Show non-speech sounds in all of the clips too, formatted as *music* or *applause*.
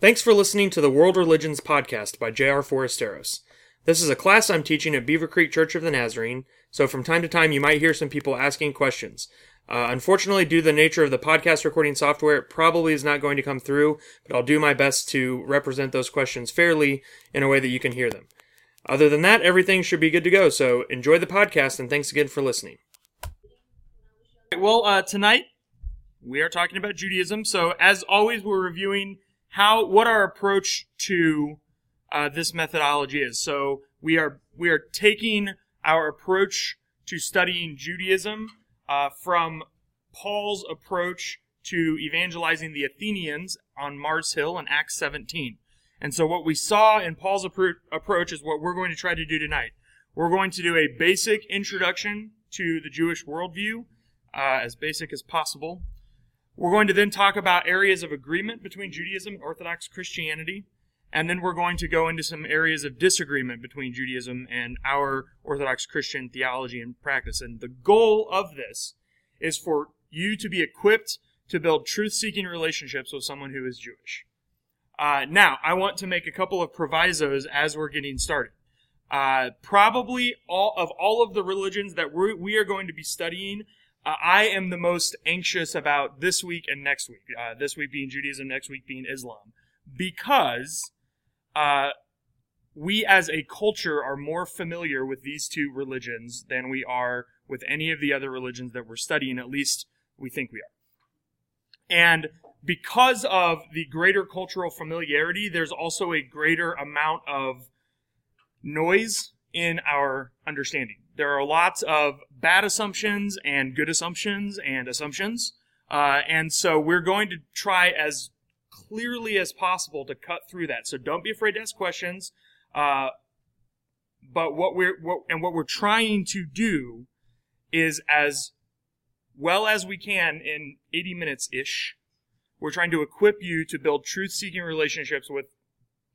Thanks for listening to the World Religions Podcast by J.R. Forasteros. This is a class I'm teaching at Beaver Creek Church of the Nazarene, so from time to time you might hear some people asking questions. Uh, unfortunately, due to the nature of the podcast recording software, it probably is not going to come through, but I'll do my best to represent those questions fairly in a way that you can hear them. Other than that, everything should be good to go, so enjoy the podcast and thanks again for listening. Well, uh, tonight we are talking about Judaism, so as always, we're reviewing how what our approach to uh, this methodology is. So we are we are taking our approach to studying Judaism uh, from Paul's approach to evangelizing the Athenians on Mars Hill in Acts 17. And so what we saw in Paul's appro- approach is what we're going to try to do tonight. We're going to do a basic introduction to the Jewish worldview, uh, as basic as possible. We're going to then talk about areas of agreement between Judaism and Orthodox Christianity. And then we're going to go into some areas of disagreement between Judaism and our Orthodox Christian theology and practice. And the goal of this is for you to be equipped to build truth seeking relationships with someone who is Jewish. Uh, now, I want to make a couple of provisos as we're getting started. Uh, probably all of all of the religions that we're, we are going to be studying, uh, I am the most anxious about this week and next week. Uh, this week being Judaism, next week being Islam, because uh, we as a culture are more familiar with these two religions than we are with any of the other religions that we're studying. At least we think we are. And because of the greater cultural familiarity, there's also a greater amount of noise in our understanding. There are lots of bad assumptions and good assumptions and assumptions. Uh, and so we're going to try as clearly as possible to cut through that. So don't be afraid to ask questions. Uh, but what we're what, and what we're trying to do is as well as we can in 80 minutes ish. We're trying to equip you to build truth-seeking relationships with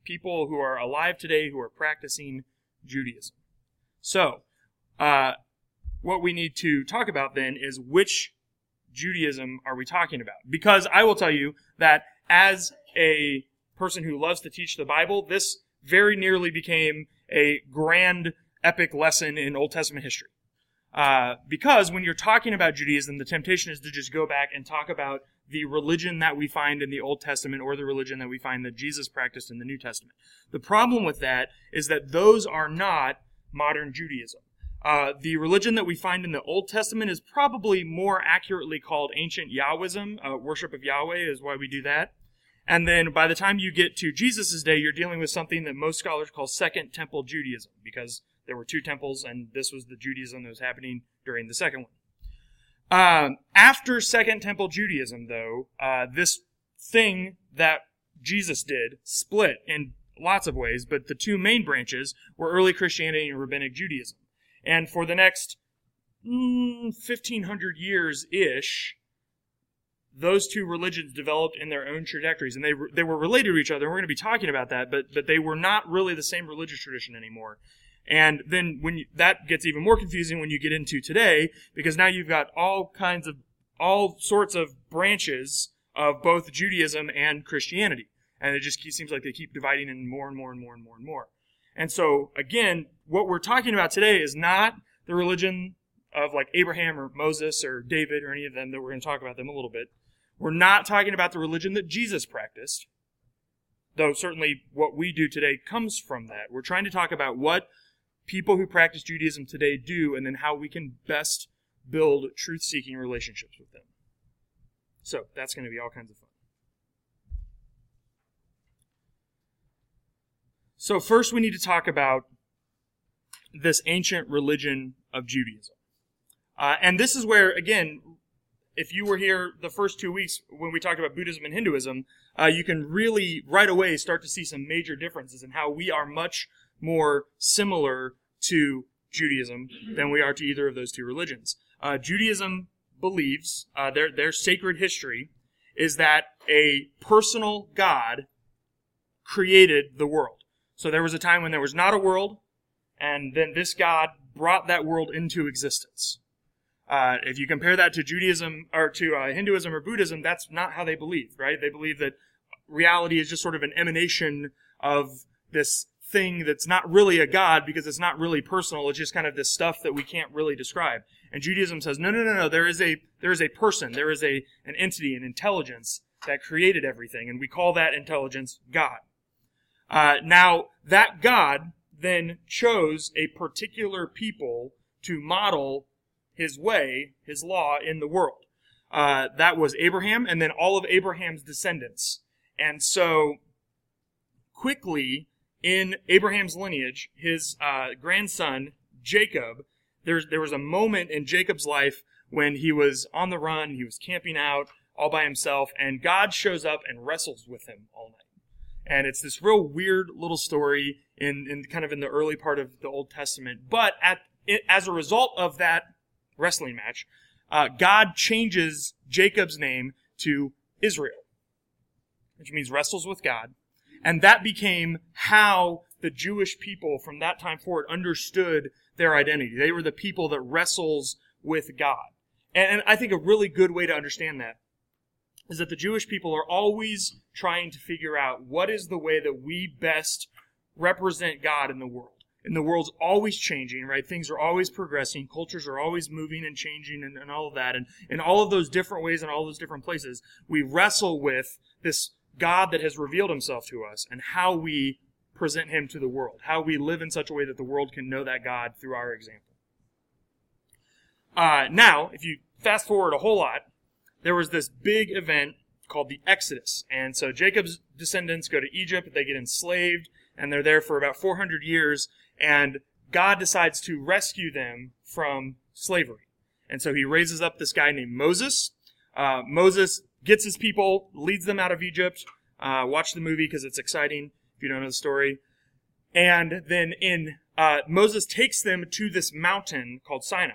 people who are alive today who are practicing Judaism. So, uh, what we need to talk about then is which Judaism are we talking about? Because I will tell you that as a person who loves to teach the Bible, this very nearly became a grand epic lesson in Old Testament history. Uh, because when you're talking about Judaism, the temptation is to just go back and talk about the religion that we find in the Old Testament or the religion that we find that Jesus practiced in the New Testament. The problem with that is that those are not modern Judaism. Uh, the religion that we find in the Old Testament is probably more accurately called ancient Yahwism. Uh, worship of Yahweh is why we do that. And then by the time you get to Jesus' day, you're dealing with something that most scholars call Second Temple Judaism, because there were two temples, and this was the Judaism that was happening during the second one. Um, after Second Temple Judaism, though, uh, this thing that Jesus did split in lots of ways, but the two main branches were early Christianity and Rabbinic Judaism. And for the next mm, 1500 years ish, those two religions developed in their own trajectories, and they they were related to each other. And We're going to be talking about that, but but they were not really the same religious tradition anymore. And then when you, that gets even more confusing when you get into today, because now you've got all kinds of, all sorts of branches of both Judaism and Christianity. And it just seems like they keep dividing in more and more and more and more and more. And so, again, what we're talking about today is not the religion of like Abraham or Moses or David or any of them that we're going to talk about them a little bit. We're not talking about the religion that Jesus practiced, though certainly what we do today comes from that. We're trying to talk about what people who practice Judaism today do, and then how we can best build truth seeking relationships with them. So that's going to be all kinds of fun. So, first, we need to talk about this ancient religion of Judaism. Uh, and this is where, again, if you were here the first two weeks when we talked about Buddhism and Hinduism, uh, you can really right away start to see some major differences in how we are much more similar to Judaism than we are to either of those two religions. Uh, Judaism believes uh, their their sacred history is that a personal God created the world. So there was a time when there was not a world, and then this God brought that world into existence. Uh, if you compare that to Judaism or to uh, Hinduism or Buddhism, that's not how they believe, right? They believe that reality is just sort of an emanation of this thing that's not really a God because it's not really personal. It's just kind of this stuff that we can't really describe. And Judaism says, no, no, no, no. There is a there is a person, there is a an entity, an intelligence that created everything, and we call that intelligence God. Uh, now that God then chose a particular people to model His way, His law in the world. Uh, that was Abraham, and then all of Abraham's descendants. And so quickly in Abraham's lineage, his uh, grandson Jacob, there, there was a moment in Jacob's life when he was on the run, he was camping out all by himself, and God shows up and wrestles with him all night. And it's this real weird little story in, in kind of in the early part of the Old Testament. But at, as a result of that wrestling match, uh, God changes Jacob's name to Israel, which means wrestles with God. And that became how the Jewish people from that time forward understood their identity. They were the people that wrestles with God. And, I think a really good way to understand that is that the Jewish people are always trying to figure out what is the way that we best represent God in the world. And the world's always changing, right? Things are always progressing. Cultures are always moving and changing and, and all of that. And in all of those different ways and all those different places, we wrestle with this God that has revealed himself to us and how we present him to the world, how we live in such a way that the world can know that God through our example. Uh, now, if you fast forward a whole lot, there was this big event called the Exodus. And so Jacob's descendants go to Egypt, they get enslaved, and they're there for about 400 years, and God decides to rescue them from slavery. And so he raises up this guy named Moses. Uh, Moses gets his people, leads them out of Egypt. Uh, watch the movie because it's exciting if you don't know the story. And then in uh, Moses takes them to this mountain called Sinai.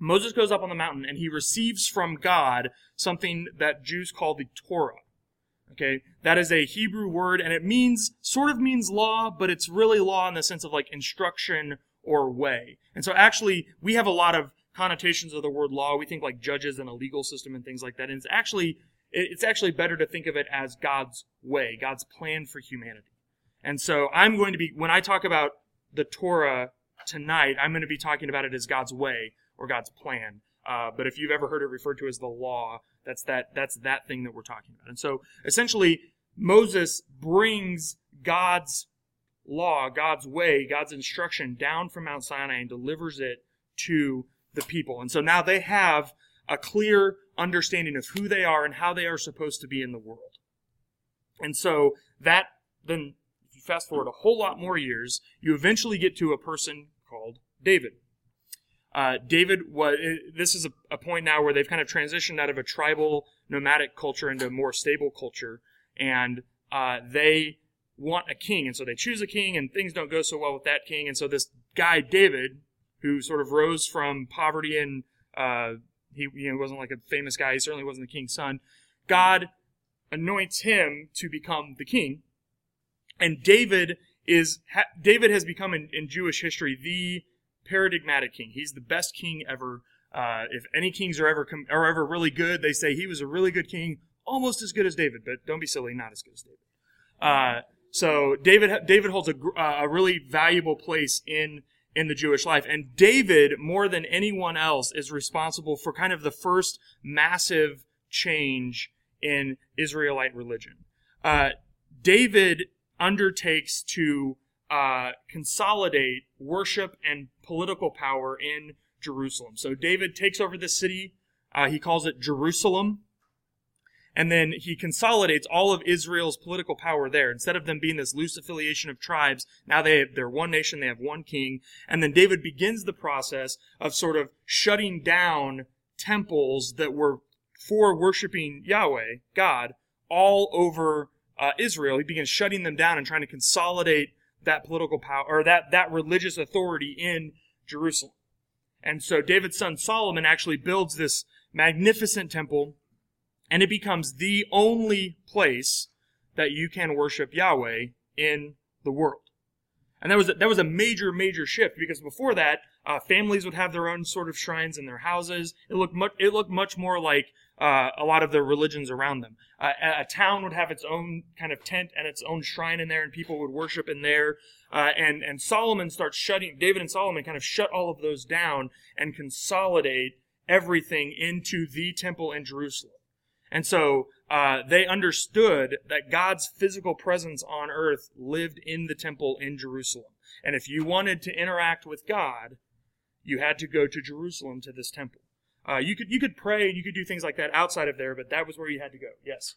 Moses goes up on the mountain and he receives from God something that Jews call the Torah. Okay, that is a Hebrew word and it means, sort of means law, but it's really law in the sense of like instruction or way. And so actually, we have a lot of connotations of the word law. We think like judges and a legal system and things like that. And it's actually, it's actually better to think of it as God's way, God's plan for humanity. And so I'm going to be, when I talk about the Torah tonight, I'm going to be talking about it as God's way or God's plan. Uh, but if you've ever heard it referred to as the law, that's that, that's that thing that we're talking about. And so essentially, Moses brings God's law, God's way, God's instruction down from Mount Sinai and delivers it to the people. And so now they have a clear understanding of who they are and how they are supposed to be in the world. And so that then, fast forward a whole lot more years, you eventually get to a person called David. Uh, David was, this is a, a point now where they've kind of transitioned out of a tribal nomadic culture into a more stable culture. And, uh, they want a king. And so they choose a king and things don't go so well with that king. And so this guy, David, who sort of rose from poverty and uh, he you know, wasn't like a famous guy. He certainly wasn't the king's son. God anoints him to become the king, and David is ha, David has become in, in, Jewish history the paradigmatic king. He's the best king ever. Uh, if any kings are ever com- are ever really good, they say he was a really good king, almost as good as David. But don't be silly, not as good as David. Uh, so David David holds a, a really valuable place in in the Jewish life. And David, more than anyone else, is responsible for kind of the first massive change in Israelite religion. Uh, David undertakes to uh, consolidate worship and political power in Jerusalem. So David takes over the city. Uh, he calls it Jerusalem. And then he consolidates all of Israel's political power there. Instead of them being this loose affiliation of tribes, now they have, they're one nation, they have one king. And then David begins the process of sort of shutting down temples that were for worshiping Yahweh, God, all over uh, Israel. He begins shutting them down and trying to consolidate that political power, or that, that religious authority in Jerusalem. And so David's son Solomon actually builds this magnificent temple and it becomes the only place that you can worship Yahweh in the world. And that was a, that was a major major shift because before that, uh, families would have their own sort of shrines in their houses. It looked much it looked much more like uh, a lot of the religions around them. Uh, a, town would have its own kind of tent and its own shrine in there, and people would worship in there. Uh, and and Solomon starts shutting. David and Solomon kind of shut all of those down and consolidate everything into the temple in Jerusalem. And so uh, they understood that God's physical presence on earth lived in the temple in Jerusalem. And if you wanted to interact with God, you had to go to Jerusalem to this temple. Uh, you could you could pray and you could do things like that outside of there, but that was where you had to go. Yes.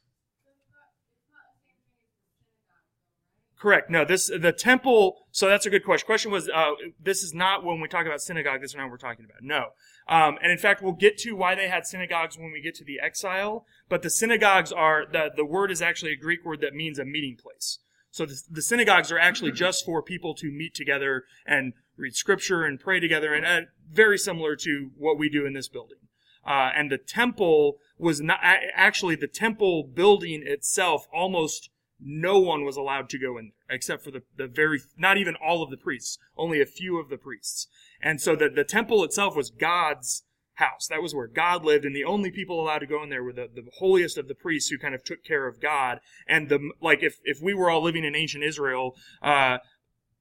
Correct. No, this the temple. So that's a good question. Question was, uh, this is not when we talk about synagogue. This is not what we're talking about. No. Um, and in fact, we'll get to why they had synagogues when we get to the exile. But the synagogues are the the word is actually a Greek word that means a meeting place. So the, the synagogues are actually just for people to meet together and read scripture and pray together, and uh, very similar to what we do in this building. Uh, and the temple was not actually the temple building itself. Almost no one was allowed to go in there except for the, the very not even all of the priests, only a few of the priests. And so the the temple itself was God's house. That was where God lived, and the only people allowed to go in there were the, the holiest of the priests who kind of took care of God. And the like, if if we were all living in ancient Israel, uh,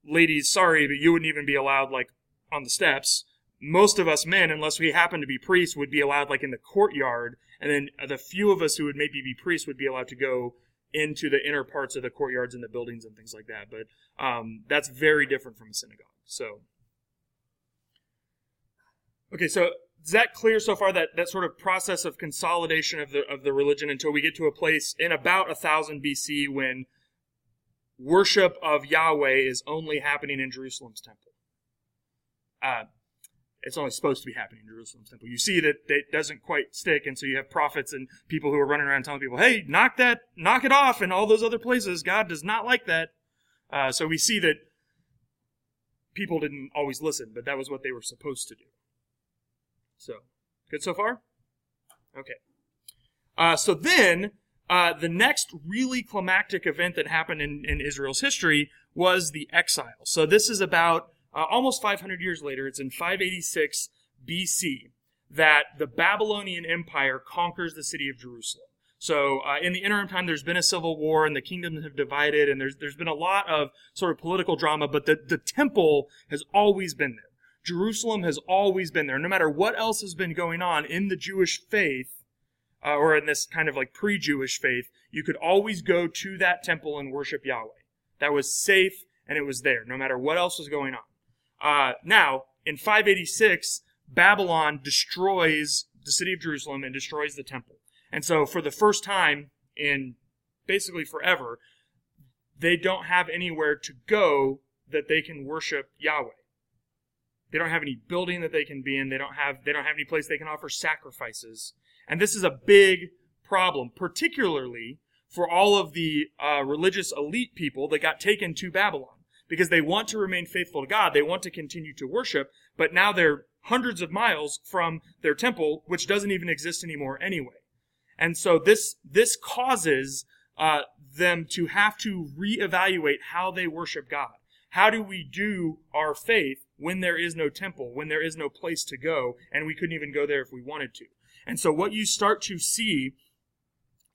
ladies, sorry, but you wouldn't even be allowed like on the steps. Most of us men, unless we happen to be priests, would be allowed like in the courtyard, and then the few of us who would maybe be priests would be allowed to go into the inner parts of the courtyards and the buildings and things like that. But um, that's very different from a synagogue. So, okay, so is that clear so far? That that sort of process of consolidation of the of the religion until we get to a place in about a thousand BC when worship of Yahweh is only happening in Jerusalem's temple. Uh, it's only supposed to be happening in Jerusalem's temple. You see that it doesn't quite stick, and so you have prophets and people who are running around telling people, "Hey, knock that, knock it off," and all those other places. God does not like that. Uh, so we see that people didn't always listen, but that was what they were supposed to do. So, good so far? Okay. Uh, so then, uh, the next really climactic event that happened in, in Israel's history was the exile. So this is about uh, almost 500 years later. It's in 586 BC that the Babylonian Empire conquers the city of Jerusalem. So uh, in the interim time, there's been a civil war, and the kingdoms have divided, and there's there's been a lot of sort of political drama. But the the temple has always been there. Jerusalem has always been there. No matter what else has been going on in the Jewish faith, uh, or in this kind of like pre Jewish faith, you could always go to that temple and worship Yahweh. That was safe and it was there, no matter what else was going on. Uh, now, in 586, Babylon destroys the city of Jerusalem and destroys the temple. And so, for the first time in basically forever, they don't have anywhere to go that they can worship Yahweh. They don't have any building that they can be in. They don't have, they don't have any place they can offer sacrifices. And this is a big problem, particularly for all of the uh, religious elite people that got taken to Babylon. Because they want to remain faithful to God. They want to continue to worship, but now they're hundreds of miles from their temple, which doesn't even exist anymore anyway. And so this, this causes uh, them to have to reevaluate how they worship God. How do we do our faith when there is no temple, when there is no place to go, and we couldn't even go there if we wanted to? And so what you start to see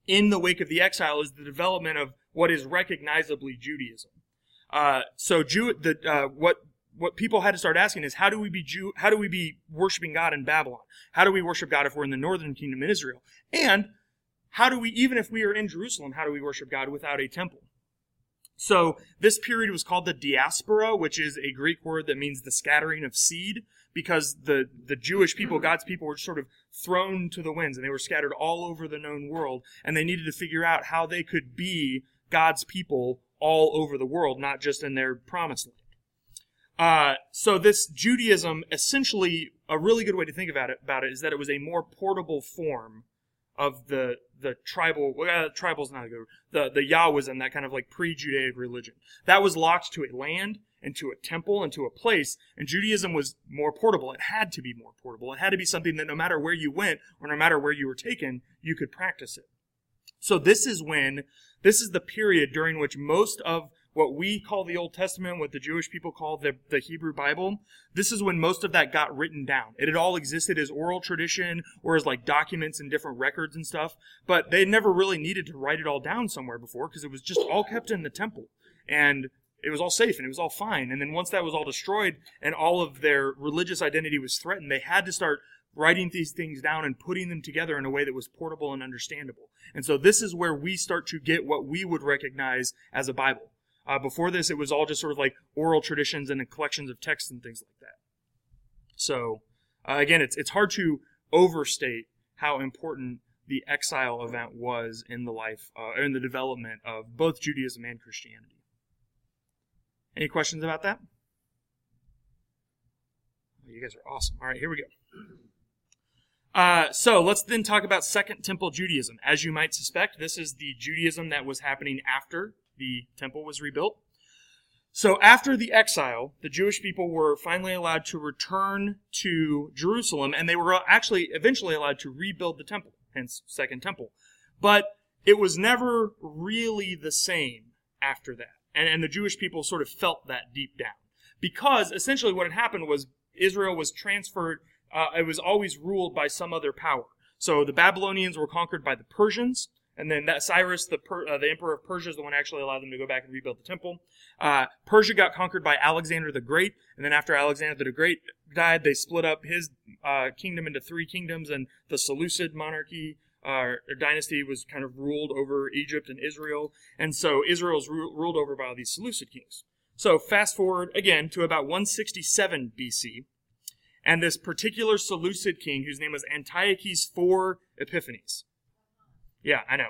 in the wake of the exile is the development of what is recognizably Judaism. Uh, so Jew, the, uh, what what people had to start asking is how do we be Jew, how do we be worshiping God in Babylon? How do we worship God if we're in the northern kingdom in Israel? And how do we, even if we are in Jerusalem, how do we worship God without a temple? So this period was called the diaspora, which is a Greek word that means the scattering of seed, because the, the Jewish people, God's people, were sort of thrown to the winds and they were scattered all over the known world, and they needed to figure out how they could be God's people all over the world, not just in their promised land. Uh, so this Judaism, essentially, a really good way to think about it, about it is that it was a more portable form of the the tribal well, tribal's not a good the the Yahwism, that kind of like pre-Judaic religion. That was locked to a land and to a temple and to a place, and Judaism was more portable. It had to be more portable. It had to be something that no matter where you went or no matter where you were taken, you could practice it. So this is when this is the period during which most of what we call the Old Testament, what the Jewish people call the, the Hebrew Bible, this is when most of that got written down. It had all existed as oral tradition or as like documents and different records and stuff, but they never really needed to write it all down somewhere before because it was just all kept in the temple. And it was all safe and it was all fine. And then once that was all destroyed and all of their religious identity was threatened, they had to start writing these things down and putting them together in a way that was portable and understandable. And so this is where we start to get what we would recognize as a Bible. Uh, before this, it was all just sort of like oral traditions and collections of texts and things like that. So, uh, again, it's, it's hard to overstate how important the exile event was in the life, uh, in the development of both Judaism and Christianity. Any questions about that? Oh, you guys are awesome. All right, here we go. Uh, so let's then talk about Second Temple Judaism. As you might suspect, this is the Judaism that was happening after the temple was rebuilt. So after the exile, the Jewish people were finally allowed to return to Jerusalem, and they were actually eventually allowed to rebuild the temple, hence Second Temple. But it was never really the same after that. And, and the Jewish people sort of felt that deep down. Because essentially what had happened was Israel was transferred, uh, it was always ruled by some other power. So the Babylonians were conquered by the Persians, and then that Cyrus, the per, uh, the emperor of Persia, is the one who actually allowed them to go back and rebuild the temple. Uh, Persia got conquered by Alexander the Great, and then after Alexander the Great died, they split up his uh, kingdom into three kingdoms, and the Seleucid monarchy uh, dynasty was kind of ruled over Egypt and Israel, and so Israel's ru- ruled over by these Seleucid kings. So fast forward again to about 167 BC, and this particular Seleucid king, whose name was Antiochus IV Epiphanes. Yeah, I know.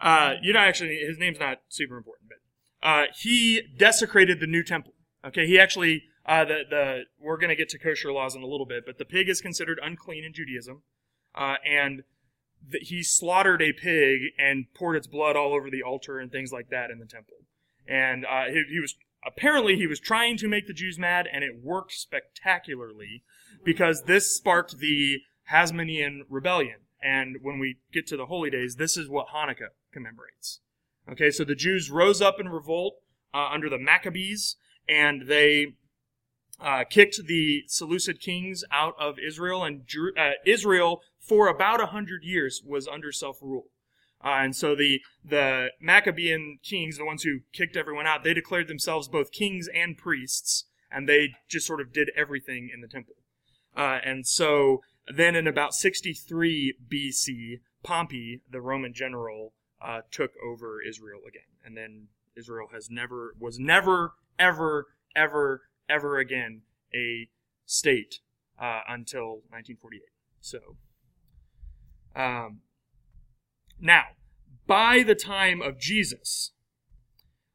Uh, you know, actually, his name's not super important, but uh, he desecrated the new temple. Okay, he actually uh, the the we're going to get to kosher laws in a little bit, but the pig is considered unclean in Judaism, uh, and that he slaughtered a pig and poured its blood all over the altar and things like that in the temple. And uh, he, he, was apparently he was trying to make the Jews mad, and it worked spectacularly because this sparked the Hasmonean rebellion. And when we get to the holy days, this is what Hanukkah commemorates. Okay, so the Jews rose up in revolt uh, under the Maccabees, and they uh, kicked the Seleucid kings out of Israel, and uh, Israel for about a hundred years was under self-rule. Uh, and so the the Maccabean kings, the ones who kicked everyone out, they declared themselves both kings and priests, and they just sort of did everything in the temple. Uh, and so then in about 63 BC, Pompey, the Roman general, uh, took over Israel again, and then Israel has never was never ever ever ever again a state uh, until 1948. So um, now, by the time of Jesus,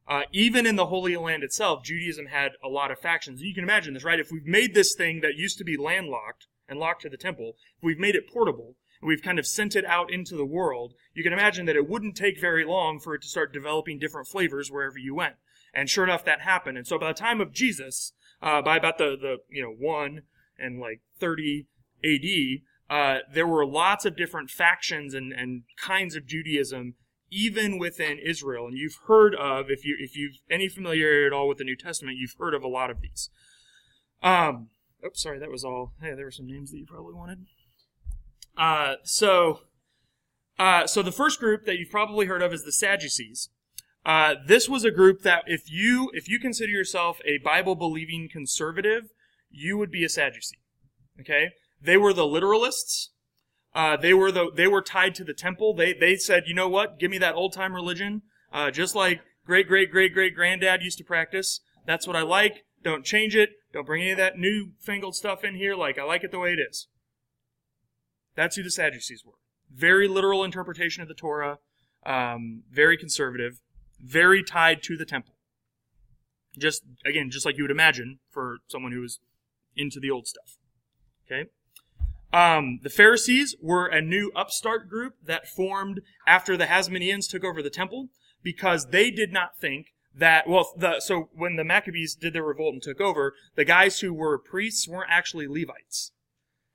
uh, even in the Holy Land itself, Judaism had a lot of factions. And you can imagine this, right? If we've made this thing that used to be landlocked and locked to the temple, we've made it portable, and we've kind of sent it out into the world, you can imagine that it wouldn't take very long for it to start developing different flavors wherever you went. And sure enough, that happened. And so by the time of Jesus, uh, by about the, the, you know, 1 and like 30 AD, uh, there were lots of different factions and, and kinds of Judaism even within Israel. And you've heard of, if you if you've any familiarity at all with the New Testament, you've heard of a lot of these. Um, oops, sorry, that was all. Hey, there were some names that you probably wanted. Uh, so, uh, so the first group that you've probably heard of is the Sadducees. Uh, this was a group that if you if you consider yourself a Bible believing conservative, you would be a Sadducee. Okay, they were the literalists. Uh, they were the they were tied to the temple. They they said, you know what? Give me that old time religion, uh, just like great great great great granddad used to practice. That's what I like. Don't change it. Don't bring any of that new fangled stuff in here. Like I like it the way it is. That's who the Sadducees were. Very literal interpretation of the Torah. Um, very conservative. Very tied to the temple. Just again, just like you would imagine for someone who was into the old stuff. Okay. Um, the Pharisees were a new upstart group that formed after the Hasmoneans took over the temple because they did not think that, well, the, so when the Maccabees did their revolt and took over, the guys who were priests weren't actually Levites.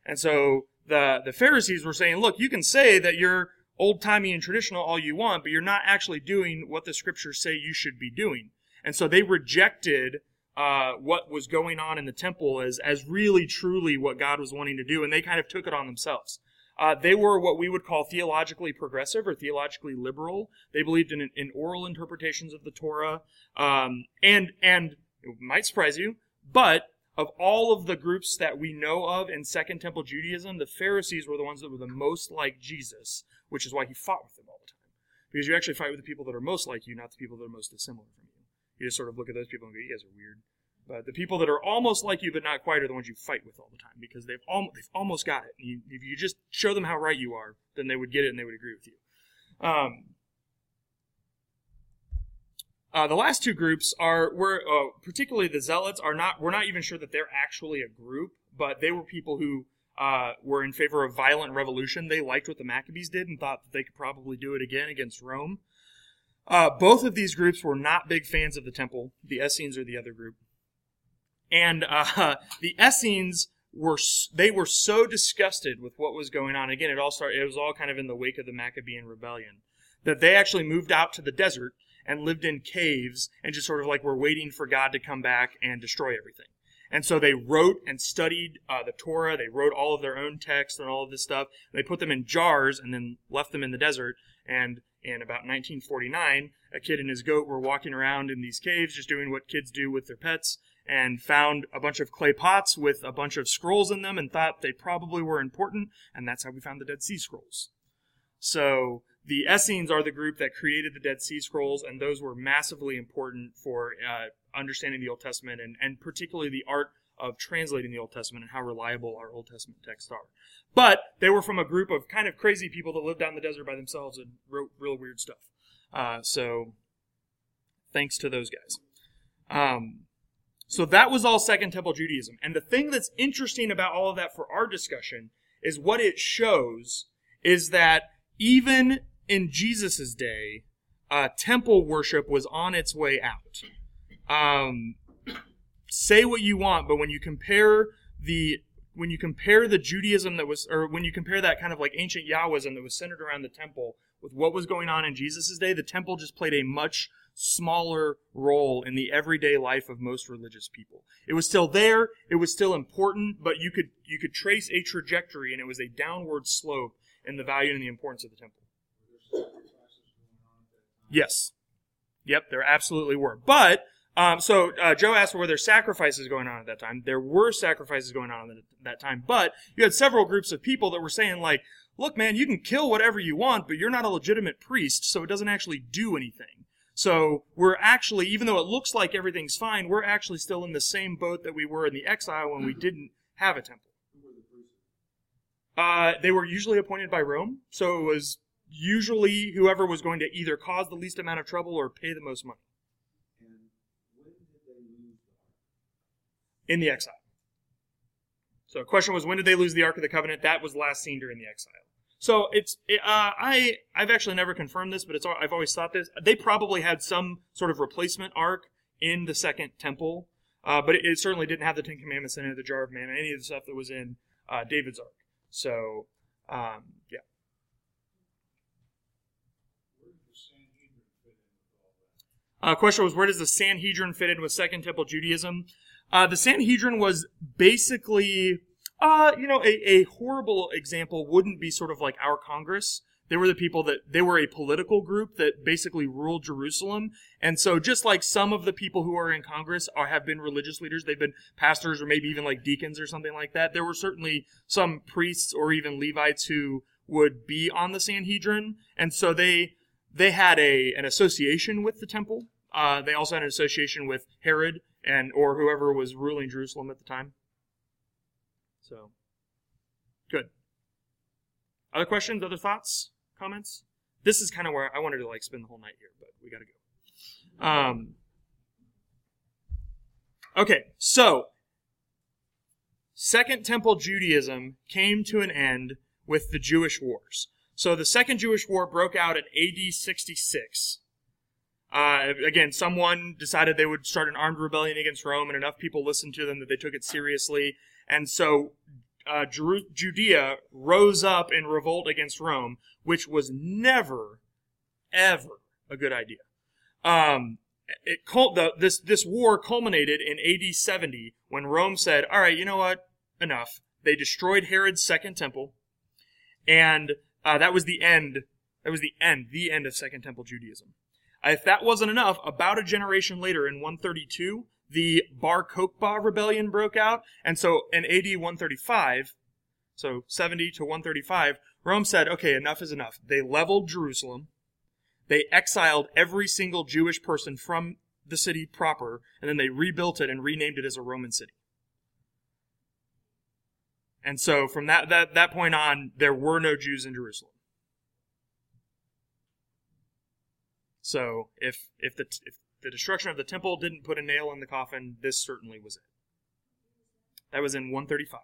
And so the, the Pharisees were saying, look, you can say that you're old timey and traditional all you want, but you're not actually doing what the scriptures say you should be doing. And so they rejected uh, what was going on in the temple as, as really truly what God was wanting to do, and they kind of took it on themselves. Uh, they were what we would call theologically progressive or theologically liberal. They believed in, in oral interpretations of the Torah, um, and and it might surprise you, but of all of the groups that we know of in Second Temple Judaism, the Pharisees were the ones that were the most like Jesus, which is why he fought with them all the time. Because you actually fight with the people that are most like you, not the people that are most dissimilar from you. You just sort of look at those people and go, "You guys are weird." But the people that are almost like you but not quite are the ones you fight with all the time because they've almost they've almost got it. You, if you just show them how right you are, then they would get it and they would agree with you. Um, uh, the last two groups are uh, particularly the zealots are not. We're not even sure that they're actually a group, but they were people who uh, were in favor of violent revolution. They liked what the Maccabees did and thought that they could probably do it again against Rome. Uh, both of these groups were not big fans of the temple. The Essenes are the other group and uh, *laughs* the Essenes were they were so disgusted with what was going on. Again, it all started. It was all kind of in the wake of the Maccabean rebellion that they actually moved out to the desert and lived in caves and just sort of like were waiting for God to come back and destroy everything. And so they wrote and studied uh, the Torah. They wrote all of their own texts and all of this stuff. They put them in jars and then left them in the desert. And in about 1949, a kid and his goat were walking around in these caves, just doing what kids do with their pets and found a bunch of clay pots with a bunch of scrolls in them and thought they probably were important, and that's how we found the Dead Sea Scrolls. So the Essenes are the group that created the Dead Sea Scrolls, and those were massively important for uh, understanding the Old Testament and, and particularly the art of translating the Old Testament and how reliable our Old Testament texts are. But they were from a group of kind of crazy people that lived out in the desert by themselves and wrote real weird stuff. Uh, so thanks to those guys. Um, so that was all Second Temple Judaism. And the thing that's interesting about all of that for our discussion is what it shows is that even in Jesus' day, uh, temple worship was on its way out. Um, say what you want, but when you compare the when you compare the Judaism that was, or when you compare that kind of like ancient Yahwism that was centered around the temple with what was going on in Jesus' day, the temple just played a much smaller role in the everyday life of most religious people. It was still there, it was still important, but you could you could trace a trajectory and it was a downward slope in the value and the importance of the temple. Yes. Yep, there absolutely were. But um, so uh, Joe asked were there sacrifices going on at that time. There were sacrifices going on at that time, but you had several groups of people that were saying like, "Look, man, you can kill whatever you want, but you're not a legitimate priest, so it doesn't actually do anything." So we're actually, even though it looks like everything's fine, we're actually still in the same boat that we were in the exile when we didn't have a temple. Uh, they were usually appointed by Rome, so it was usually whoever was going to either cause the least amount of trouble or pay the most money. In the exile. So the question was, when did they lose the Ark of the Covenant? That was last seen during the exile. So it's it, uh, I I've actually never confirmed this, but it's I've always thought this. They probably had some sort of replacement ark in the second temple, uh, but it, it, certainly didn't have the Ten Commandments in it, the Jar of Manna, any of the stuff that was in uh, David's ark. So um, yeah. Uh, question was, where does the Sanhedrin fit in with Second Temple Judaism? Uh, the Sanhedrin was basically uh, you know, a, a horrible example wouldn't be sort of like our Congress. They were the people that they were a political group that basically ruled Jerusalem. And so just like some of the people who are in Congress are have been religious leaders, they've been pastors or maybe even like deacons or something like that. There were certainly some priests or even Levites who would be on the Sanhedrin. And so they they had a an association with the temple. Uh, they also had an association with Herod and or whoever was ruling Jerusalem at the time. So, good. Other questions? Other thoughts? Comments? This is kind of where I wanted to like spend the whole night here, but we got to go. Um, okay, so Second Temple Judaism came to an end with the Jewish Wars. So the Second Jewish War broke out at AD 66. Uh, again, someone decided they would start an armed rebellion against Rome, and enough people listened to them that they took it seriously. And so uh, Judea rose up in revolt against Rome, which was never, ever a good idea. Um, it the, this this war culminated in AD 70 when Rome said, "All right, you know what? Enough." They destroyed Herod's second temple, and uh, that was the end. That was the end, the end of Second Temple Judaism. If that wasn't enough, about a generation later, in 132, the Bar Kokhba rebellion broke out, and so in AD 135, so 70 to 135, Rome said, "Okay, enough is enough." They leveled Jerusalem they exiled every single Jewish person from the city proper, and then they rebuilt it and renamed it as a Roman city. And so from that, that, that point on, there were no Jews in Jerusalem. So if, if, the, if the destruction of the temple didn't put a nail in the coffin, this certainly was it. That was in 135.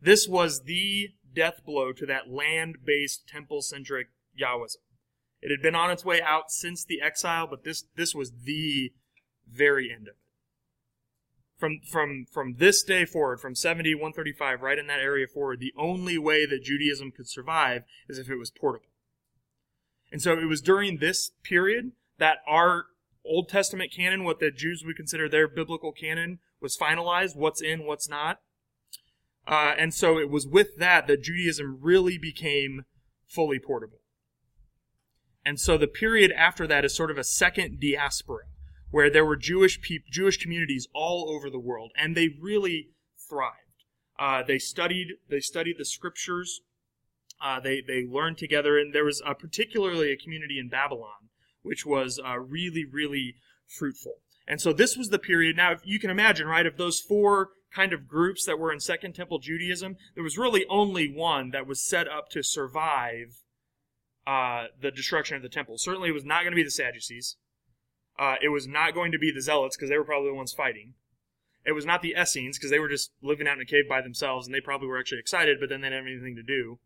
This was the death blow to that land based temple centric Yahwism. It had been on its way out since the exile, but this, this was the very end of it. From, from, from this day forward, from 70, 135, right in that area forward, the only way that Judaism could survive is if it was portable. And so it was during this period that our Old Testament canon, what the Jews would consider their biblical canon, was finalized what's in, what's not. Uh, and so it was with that that Judaism really became fully portable. And so the period after that is sort of a second diaspora, where there were Jewish peop- Jewish communities all over the world, and they really thrived. Uh, they studied they studied the scriptures. Uh, they they learned together, and there was a, particularly a community in Babylon, which was uh, really really fruitful. And so this was the period. Now, you can imagine, right, of those four kind of groups that were in Second Temple Judaism, there was really only one that was set up to survive uh, the destruction of the temple. Certainly, it was not going to be the Sadducees. Uh, it was not going to be the Zealots because they were probably the ones fighting. It was not the Essenes because they were just living out in a cave by themselves and they probably were actually excited, but then they didn't have anything to do.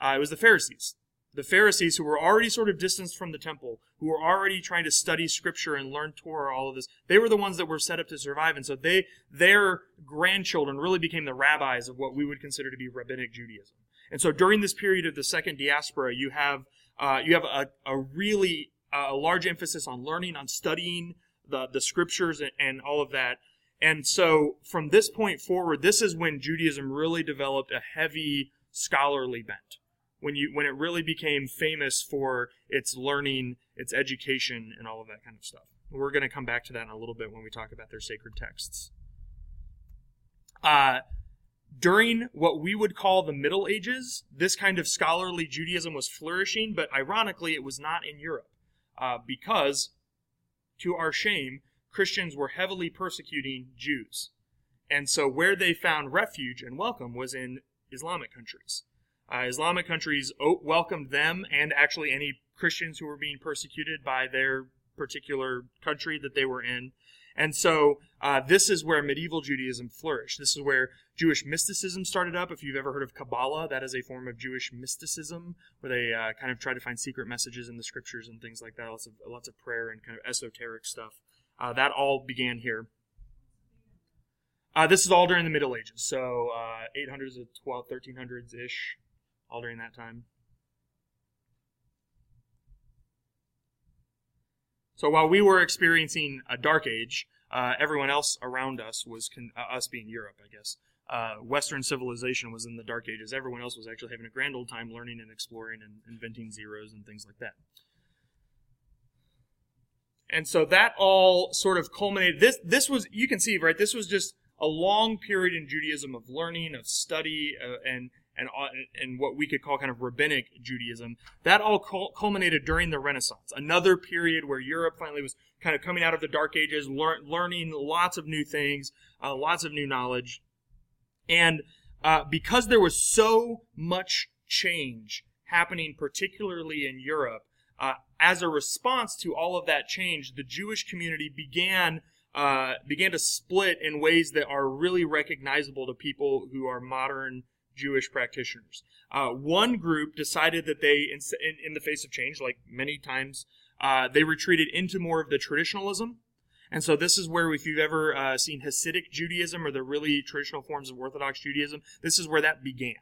Uh, it was the Pharisees the Pharisees who were already sort of distanced from the temple, who were already trying to study scripture and learn Torah, all of this, they were the ones that were set up to survive. And so they, their grandchildren really became the rabbis of what we would consider to be rabbinic Judaism. And so during this period of the second diaspora, you have, uh, you have a, a really, a large emphasis on learning, on studying the, the scriptures and, and all of that. And so from this point forward, this is when Judaism really developed a heavy scholarly bent when you when it really became famous for its learning, its education, and all of that kind of stuff. We're going to come back to that in a little bit when we talk about their sacred texts. Uh, during what we would call the Middle Ages, this kind of scholarly Judaism was flourishing, but ironically, it was not in Europe uh, because, to our shame, Christians were heavily persecuting Jews. And so, where they found refuge and welcome was in Islamic countries. Uh, Islamic countries welcomed them and actually any Christians who were being persecuted by their particular country that they were in. And so uh, this is where medieval Judaism flourished. This is where Jewish mysticism started up. If you've ever heard of Kabbalah, that is a form of Jewish mysticism where they uh, kind of try to find secret messages in the scriptures and things like that. Lots of lots of prayer and kind of esoteric stuff. Uh, that all began here. Uh, this is all during the Middle Ages, so 800s to 12, 1300s ish all during that time. So while we were experiencing a dark age, uh, everyone else around us was, con- uh, us being Europe, I guess, uh, Western civilization was in the dark ages. Everyone else was actually having a grand old time learning and exploring and inventing zeros and things like that. And so that all sort of culminated. This, this was, you can see, right, this was just a long period in Judaism of learning, of study, uh, and and, uh, and what we could call kind of rabbinic Judaism, that all culminated during the Renaissance. Another period where Europe finally was kind of coming out of the Dark Ages, lear- learning lots of new things, uh, lots of new knowledge. And uh, because there was so much change happening, particularly in Europe, uh, as a response to all of that change, the Jewish community began uh, began to split in ways that are really recognizable to people who are modern Jewish practitioners. Uh, one group decided that they, in, in, the face of change, like many times, uh, they retreated into more of the traditionalism. And so this is where, if you've ever uh, seen Hasidic Judaism or the really traditional forms of Orthodox Judaism, this is where that began.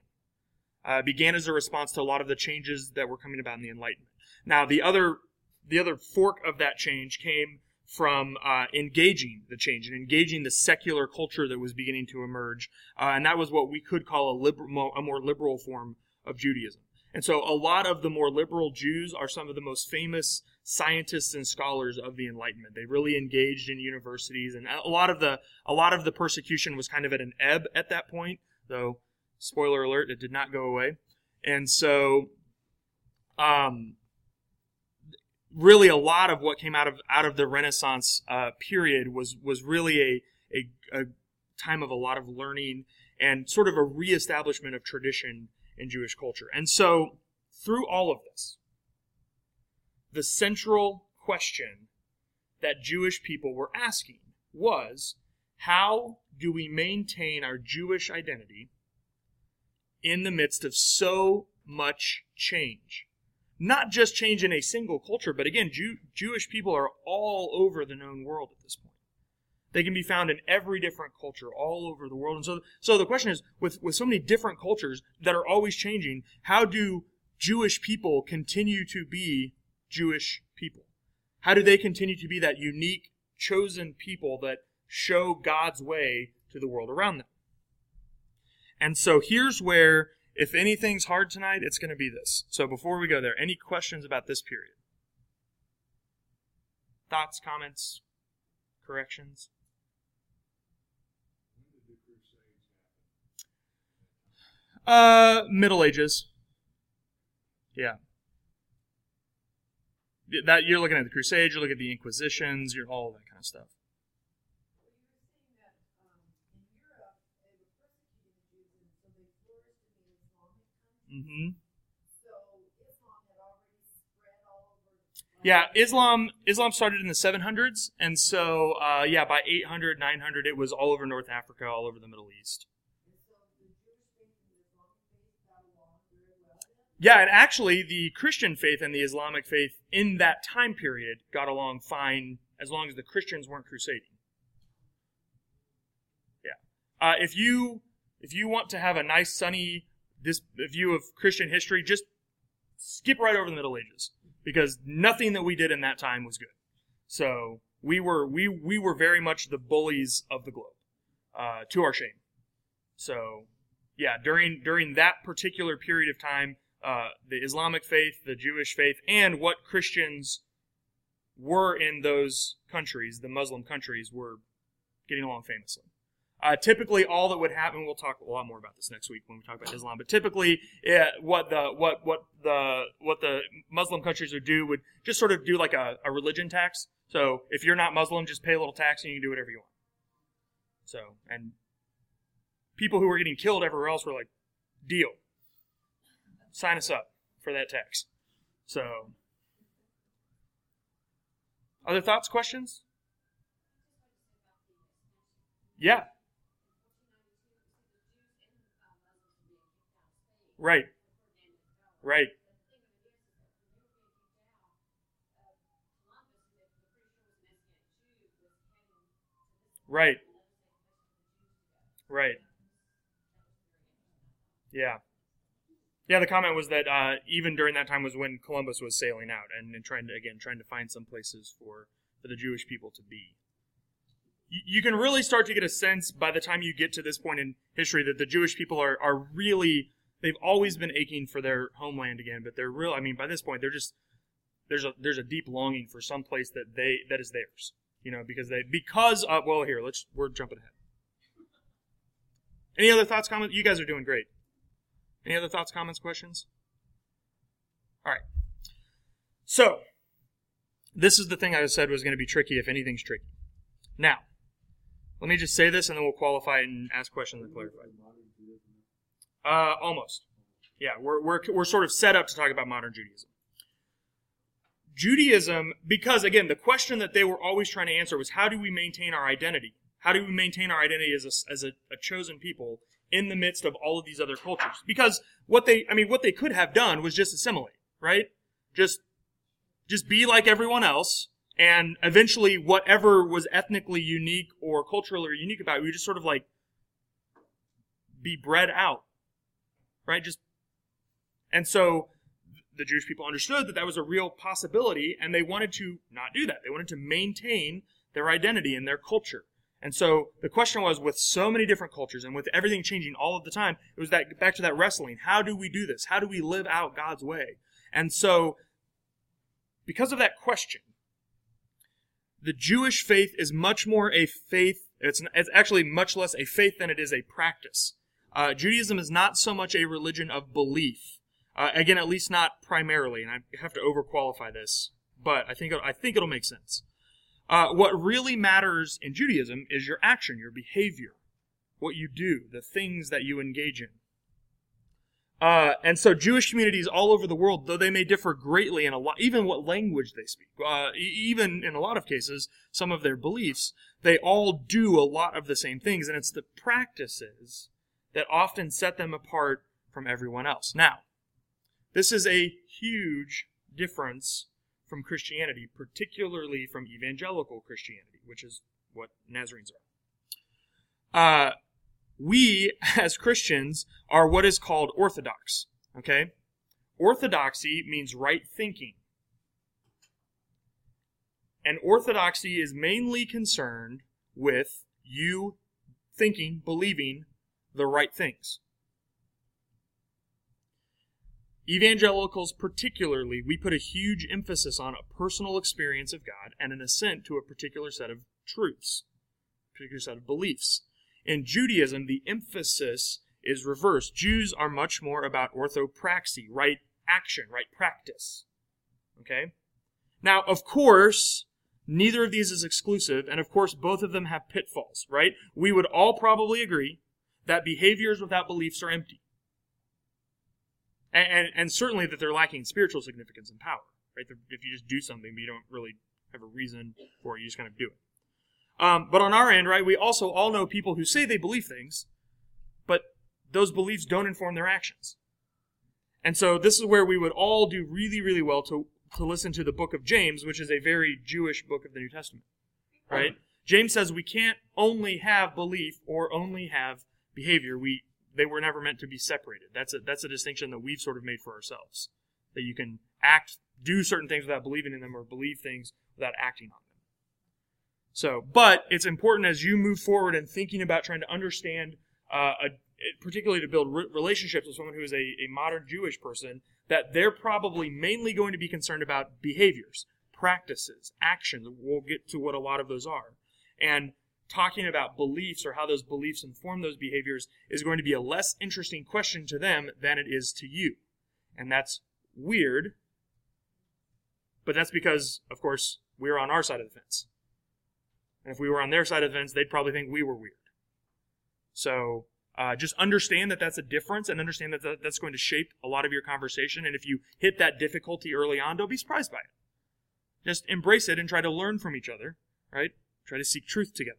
uh, began as a response to a lot of the changes that were coming about in the Enlightenment. Now, the other the other fork of that change came from uh, engaging the change and engaging the secular culture that was beginning to emerge, uh, and that was what we could call a, liber- a more liberal form of Judaism. And so, a lot of the more liberal Jews are some of the most famous scientists and scholars of the Enlightenment. They really engaged in universities, and a lot of the a lot of the persecution was kind of at an ebb at that point. Though, spoiler alert, it did not go away. And so, um, really, a lot of what came out of out of the Renaissance uh, period was was really a, a a time of a lot of learning and sort of a reestablishment of tradition in Jewish culture. And so, through all of this, the central question that Jewish people were asking was how do we maintain our Jewish identity in the midst of so much change? Not just change in a single culture, but again, Jew- Jewish people are all over the known world at this point. They can be found in every different culture all over the world. And so, so the question is, with, with so many different cultures that are always changing, how do Jewish people continue to be Jewish people? How do they continue to be that unique, chosen people that show God's way to the world around them? And so here's where, if anything's hard tonight, it's going to be this. So before we go there, any questions about this period? Thoughts, comments, corrections? Uh, Middle Ages. Yeah. That you're looking at the Crusades, you're looking at the Inquisitions, you're all that kind of stuff. Mm-hmm. Yeah, Islam Islam started in the 700s, and so uh, yeah, by 800, 900, it was all over North Africa, all over the Middle East. Yeah, and actually, the Christian faith and the Islamic faith in that time period got along fine as long as the Christians weren't crusading. Yeah, uh, if you if you want to have a nice sunny this view of Christian history, just skip right over the Middle Ages because nothing that we did in that time was good. So we were we we were very much the bullies of the globe, uh, to our shame. So yeah, during during that particular period of time, uh, the Islamic faith, the Jewish faith, and what Christians were in those countries, the Muslim countries, were getting along famously. Uh, typically, all that would happen, we'll talk a lot more about this next week when we talk about Islam. But typically, yeah, what the what what the what the Muslim countries would do would just sort of do like a, a religion tax. So if you're not Muslim, just pay a little tax and you can do whatever you want. So and people who were getting killed everywhere else were like, deal sign us up for that tax. So, other thoughts, questions? Yeah. Right. Right. Right. Right. Yeah. Yeah, the comment was that uh, even during that time was when Columbus was sailing out and, and, trying to again trying to find some places for for the Jewish people to be. You, you can really start to get a sense by the time you get to this point in history that the Jewish people are are really they've always been aching for their homeland again, but they're real. I mean, by this point, they're just there's a there's a deep longing for some place that they that is theirs. You know, because they because of, well here let's we're jumping ahead. Any other thoughts, comments? You guys are doing great. Any other thoughts, comments, questions? All right. So, this is the thing I said was going to be tricky if anything's tricky. Now, let me just say this and then we'll qualify and ask questions and clarify. Uh, almost. Yeah, we're, we're, we're sort of set up to talk about modern Judaism. Judaism, because again, the question that they were always trying to answer was how do we maintain our identity? How do we maintain our identity as a, as a, a chosen people in the midst of all of these other cultures. Because what they, I mean, what they could have done was just assimilate, right? Just, just be like everyone else, and eventually whatever was ethnically unique or culturally unique about we just sort of like be bred out, right? Just And so the Jewish people understood that that was a real possibility, and they wanted to not do that. They wanted to maintain their identity and their culture. And so the question was, with so many different cultures and with everything changing all of the time, it was that back to that wrestling. How do we do this? How do we live out God's way? And so, because of that question, the Jewish faith is much more a faith. It's, it's actually much less a faith than it is a practice. Uh, Judaism is not so much a religion of belief. Uh, again, at least not primarily, and I have to overqualify this, but I think I think it'll make sense. Uh, what really matters in Judaism is your action, your behavior, what you do, the things that you engage in. Uh, and so Jewish communities all over the world, though they may differ greatly in a lot, even what language they speak, uh, even in a lot of cases, some of their beliefs, they all do a lot of the same things, and it's the practices that often set them apart from everyone else. Now, this is a huge difference from Christianity, particularly from evangelical Christianity, which is what Nazarenes are. Uh, we, *laughs* as Christians, are what is called orthodox. Okay? Orthodoxy means right thinking. And orthodoxy is mainly concerned with you thinking, believing the right things. Evangelicals, particularly, we put a huge emphasis on a personal experience of God and an assent to a particular set of truths, a particular set of beliefs. In Judaism, the emphasis is reversed. Jews are much more about orthopraxy, right action, right practice. Okay? Now, of course, neither of these is exclusive, and of course, both of them have pitfalls, right? We would all probably agree that behaviors without beliefs are empty and, and, and certainly that they're lacking spiritual significance and power. Right? If you just do something, but you don't really have a reason for it, you just kind of do it. Um, but on our end, right, we also all know people who say they believe things, but those beliefs don't inform their actions. And so this is where we would all do really, really well to, to listen to the book of James, which is a very Jewish book of the New Testament. Right? James says we can't only have belief or only have behavior. We they were never meant to be separated. That's a that's a distinction that we've sort of made for ourselves. That you can act, do certain things without believing in them, or believe things without acting on them. So, but it's important as you move forward and thinking about trying to understand, uh, a, particularly to build re- relationships with someone who is a, a modern Jewish person, that they're probably mainly going to be concerned about behaviors, practices, actions. We'll get to what a lot of those are, and talking about beliefs or how those beliefs inform those behaviors is going to be a less interesting question to them than it is to you. And that's weird, but that's because, of course, we're on our side of the fence. And if we were on their side of the fence, they'd probably think we were weird. So uh, just understand that that's a difference and understand that that's going to shape a lot of your conversation. And if you hit that difficulty early on, don't be surprised by it. Just embrace it and try to learn from each other, right? Try to seek truth together.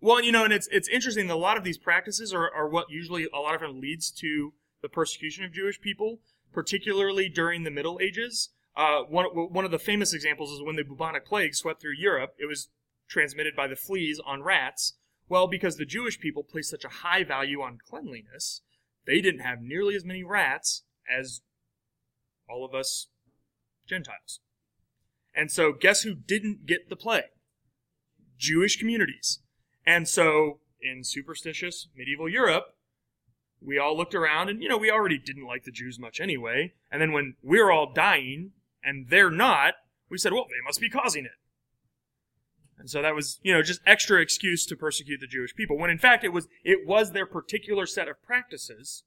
Well, you know, and it's it's interesting that a lot of these practices are, are what usually a lot of them leads to the persecution of Jewish people, particularly during the Middle Ages. Uh, one, one of the famous examples is when the bubonic plague swept through Europe. It was transmitted by the fleas on rats. Well, because the Jewish people placed such a high value on cleanliness, they didn't have nearly as many rats as all of us Gentiles. And so, guess who didn't get the plague? Jewish communities. And so, in superstitious medieval Europe, we all looked around and, you know, we already didn't like the Jews much anyway. And then when we're all dying and they're not, we said, well, they must be causing it. And so that was, you know, just extra excuse to persecute the Jewish people. When in fact it was, it was their particular set of practices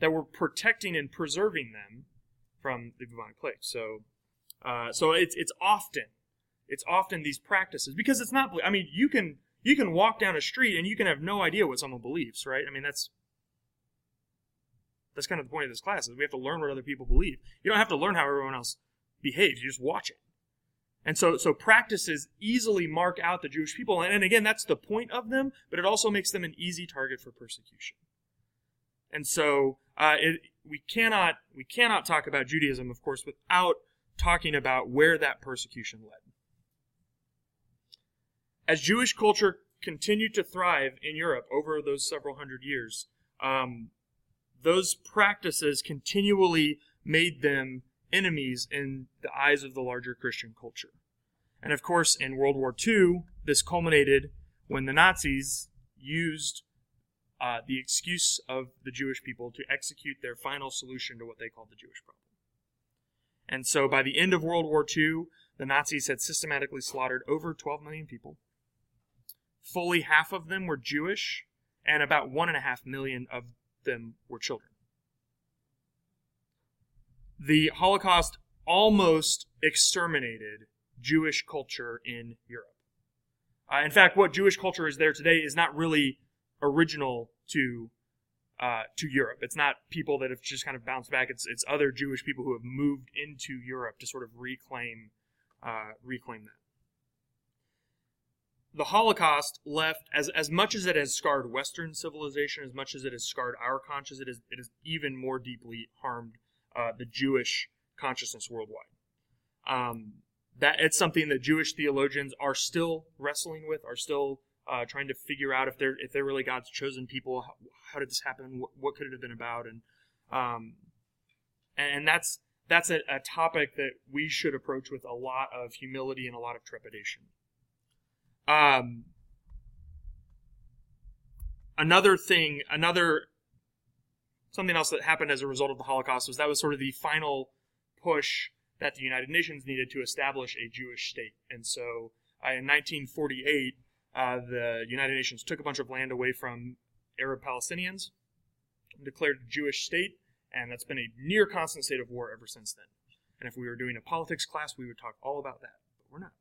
that were protecting and preserving them from the bubonic plague. So, uh, so it's, it's often, it's often these practices because it's not, I mean, you can, you can walk down a street and you can have no idea what someone believes, right? I mean, that's That's kind of the point of this class is we have to learn what other people believe. You don't have to learn how everyone else behaves. You just watch it. And so, so practices easily mark out the Jewish people. And, and again, that's the point of them, but it also makes them an easy target for persecution. And so, uh, it, we cannot, we cannot talk about Judaism, of course, without talking about where that persecution led. As Jewish culture continued to thrive in Europe over those several hundred years, um, those practices continually made them enemies in the eyes of the larger Christian culture. And of course, in World War II, this culminated when the Nazis used uh, the excuse of the Jewish people to execute their final solution to what they called the Jewish problem. And so by the end of World War II, the Nazis had systematically slaughtered over 12 million people. Fully half of them were Jewish, and about one and a half million of them were children the Holocaust almost exterminated Jewish culture in Europe. Uh, in fact, what Jewish culture is there today is not really original to uh, to Europe. It's not people that have just kind of bounced back. It's it's other Jewish people who have moved into Europe to sort of reclaim uh, reclaim that. The Holocaust left as as much as it has scarred Western civilization, as much as it has scarred our conscience, it is it is even more deeply harmed uh, the Jewish consciousness worldwide. Um, that it's something that Jewish theologians are still wrestling with, are still uh, trying to figure out if they're if they're really God's chosen people. How, how did this happen? What, what, could it have been about? And um, and that's that's a, a topic that we should approach with a lot of humility and a lot of trepidation. Um, another thing, another something else that happened as a result of the Holocaust was that was sort of the final push that the United Nations needed to establish a Jewish state. And so uh, in 1948, uh, the United Nations took a bunch of land away from Arab Palestinians, declared a Jewish state, and that's been a near constant state of war ever since then. And if we were doing a politics class, we would talk all about that, but we're not.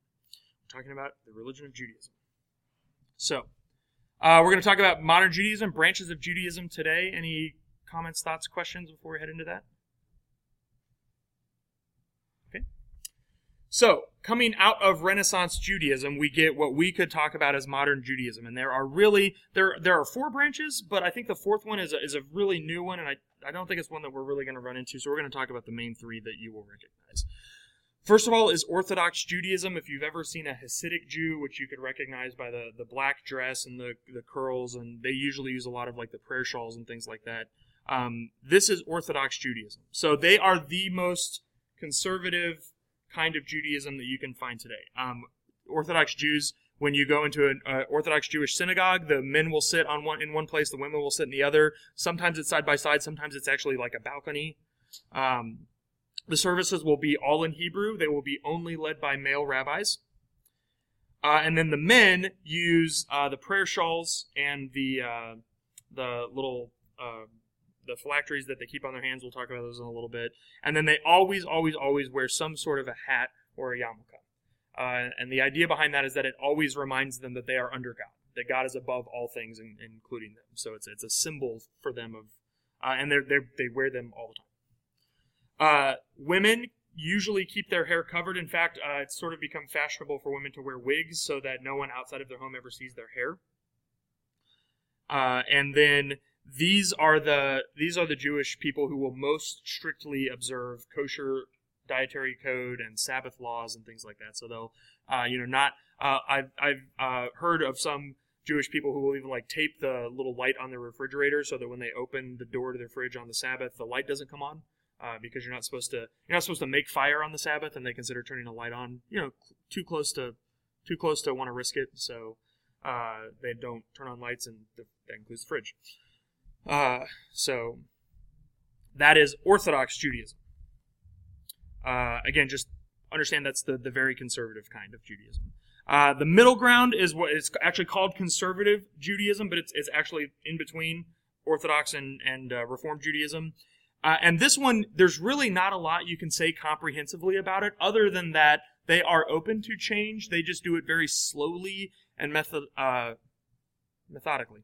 Talking about the religion of Judaism. So, uh, we're going to talk about modern Judaism, branches of Judaism today. Any comments, thoughts, questions before we head into that? Okay. So, coming out of Renaissance Judaism, we get what we could talk about as modern Judaism, and there are really there there are four branches, but I think the fourth one is a, is a really new one, and I I don't think it's one that we're really going to run into. So we're going to talk about the main three that you will recognize. First of all is Orthodox Judaism. If you've ever seen a Hasidic Jew, which you could recognize by the, the black dress and the, the curls, and they usually use a lot of like the prayer shawls and things like that. Um, this is Orthodox Judaism. So they are the most conservative kind of Judaism that you can find today. Um, Orthodox Jews, when you go into an uh, Orthodox Jewish synagogue, the men will sit on one in one place, the women will sit in the other. Sometimes it's side by side, sometimes it's actually like a balcony. Um, the services will be all in Hebrew. They will be only led by male rabbis. Uh, and then the men use uh, the prayer shawls and the uh, the little uh, the phylacteries that they keep on their hands. We'll talk about those in a little bit. And then they always, always, always wear some sort of a hat or a yarmulke. Uh, and the idea behind that is that it always reminds them that they are under God, that God is above all things, in, including them. So it's it's a symbol for them of, uh, and they they they wear them all the time. Uh, women usually keep their hair covered. In fact, uh, it's sort of become fashionable for women to wear wigs so that no one outside of their home ever sees their hair. Uh, and then these are the these are the Jewish people who will most strictly observe kosher dietary code and Sabbath laws and things like that. So they'll, uh, you know, not. Uh, I've I've uh, heard of some Jewish people who will even like tape the little light on their refrigerator so that when they open the door to their fridge on the Sabbath, the light doesn't come on. Uh, because you're not supposed to you're not supposed to make fire on the Sabbath, and they consider turning a light on, you know, too close to too close to want to risk it. So uh, they don't turn on lights, and that includes the fridge. Uh, so that is Orthodox Judaism. Uh, again, just understand that's the, the very conservative kind of Judaism. Uh, the middle ground is what is actually called conservative Judaism, but it's, it's actually in between Orthodox and, and uh, Reformed Judaism. Uh, and this one, there's really not a lot you can say comprehensively about it, other than that they are open to change. They just do it very slowly and method, uh, methodically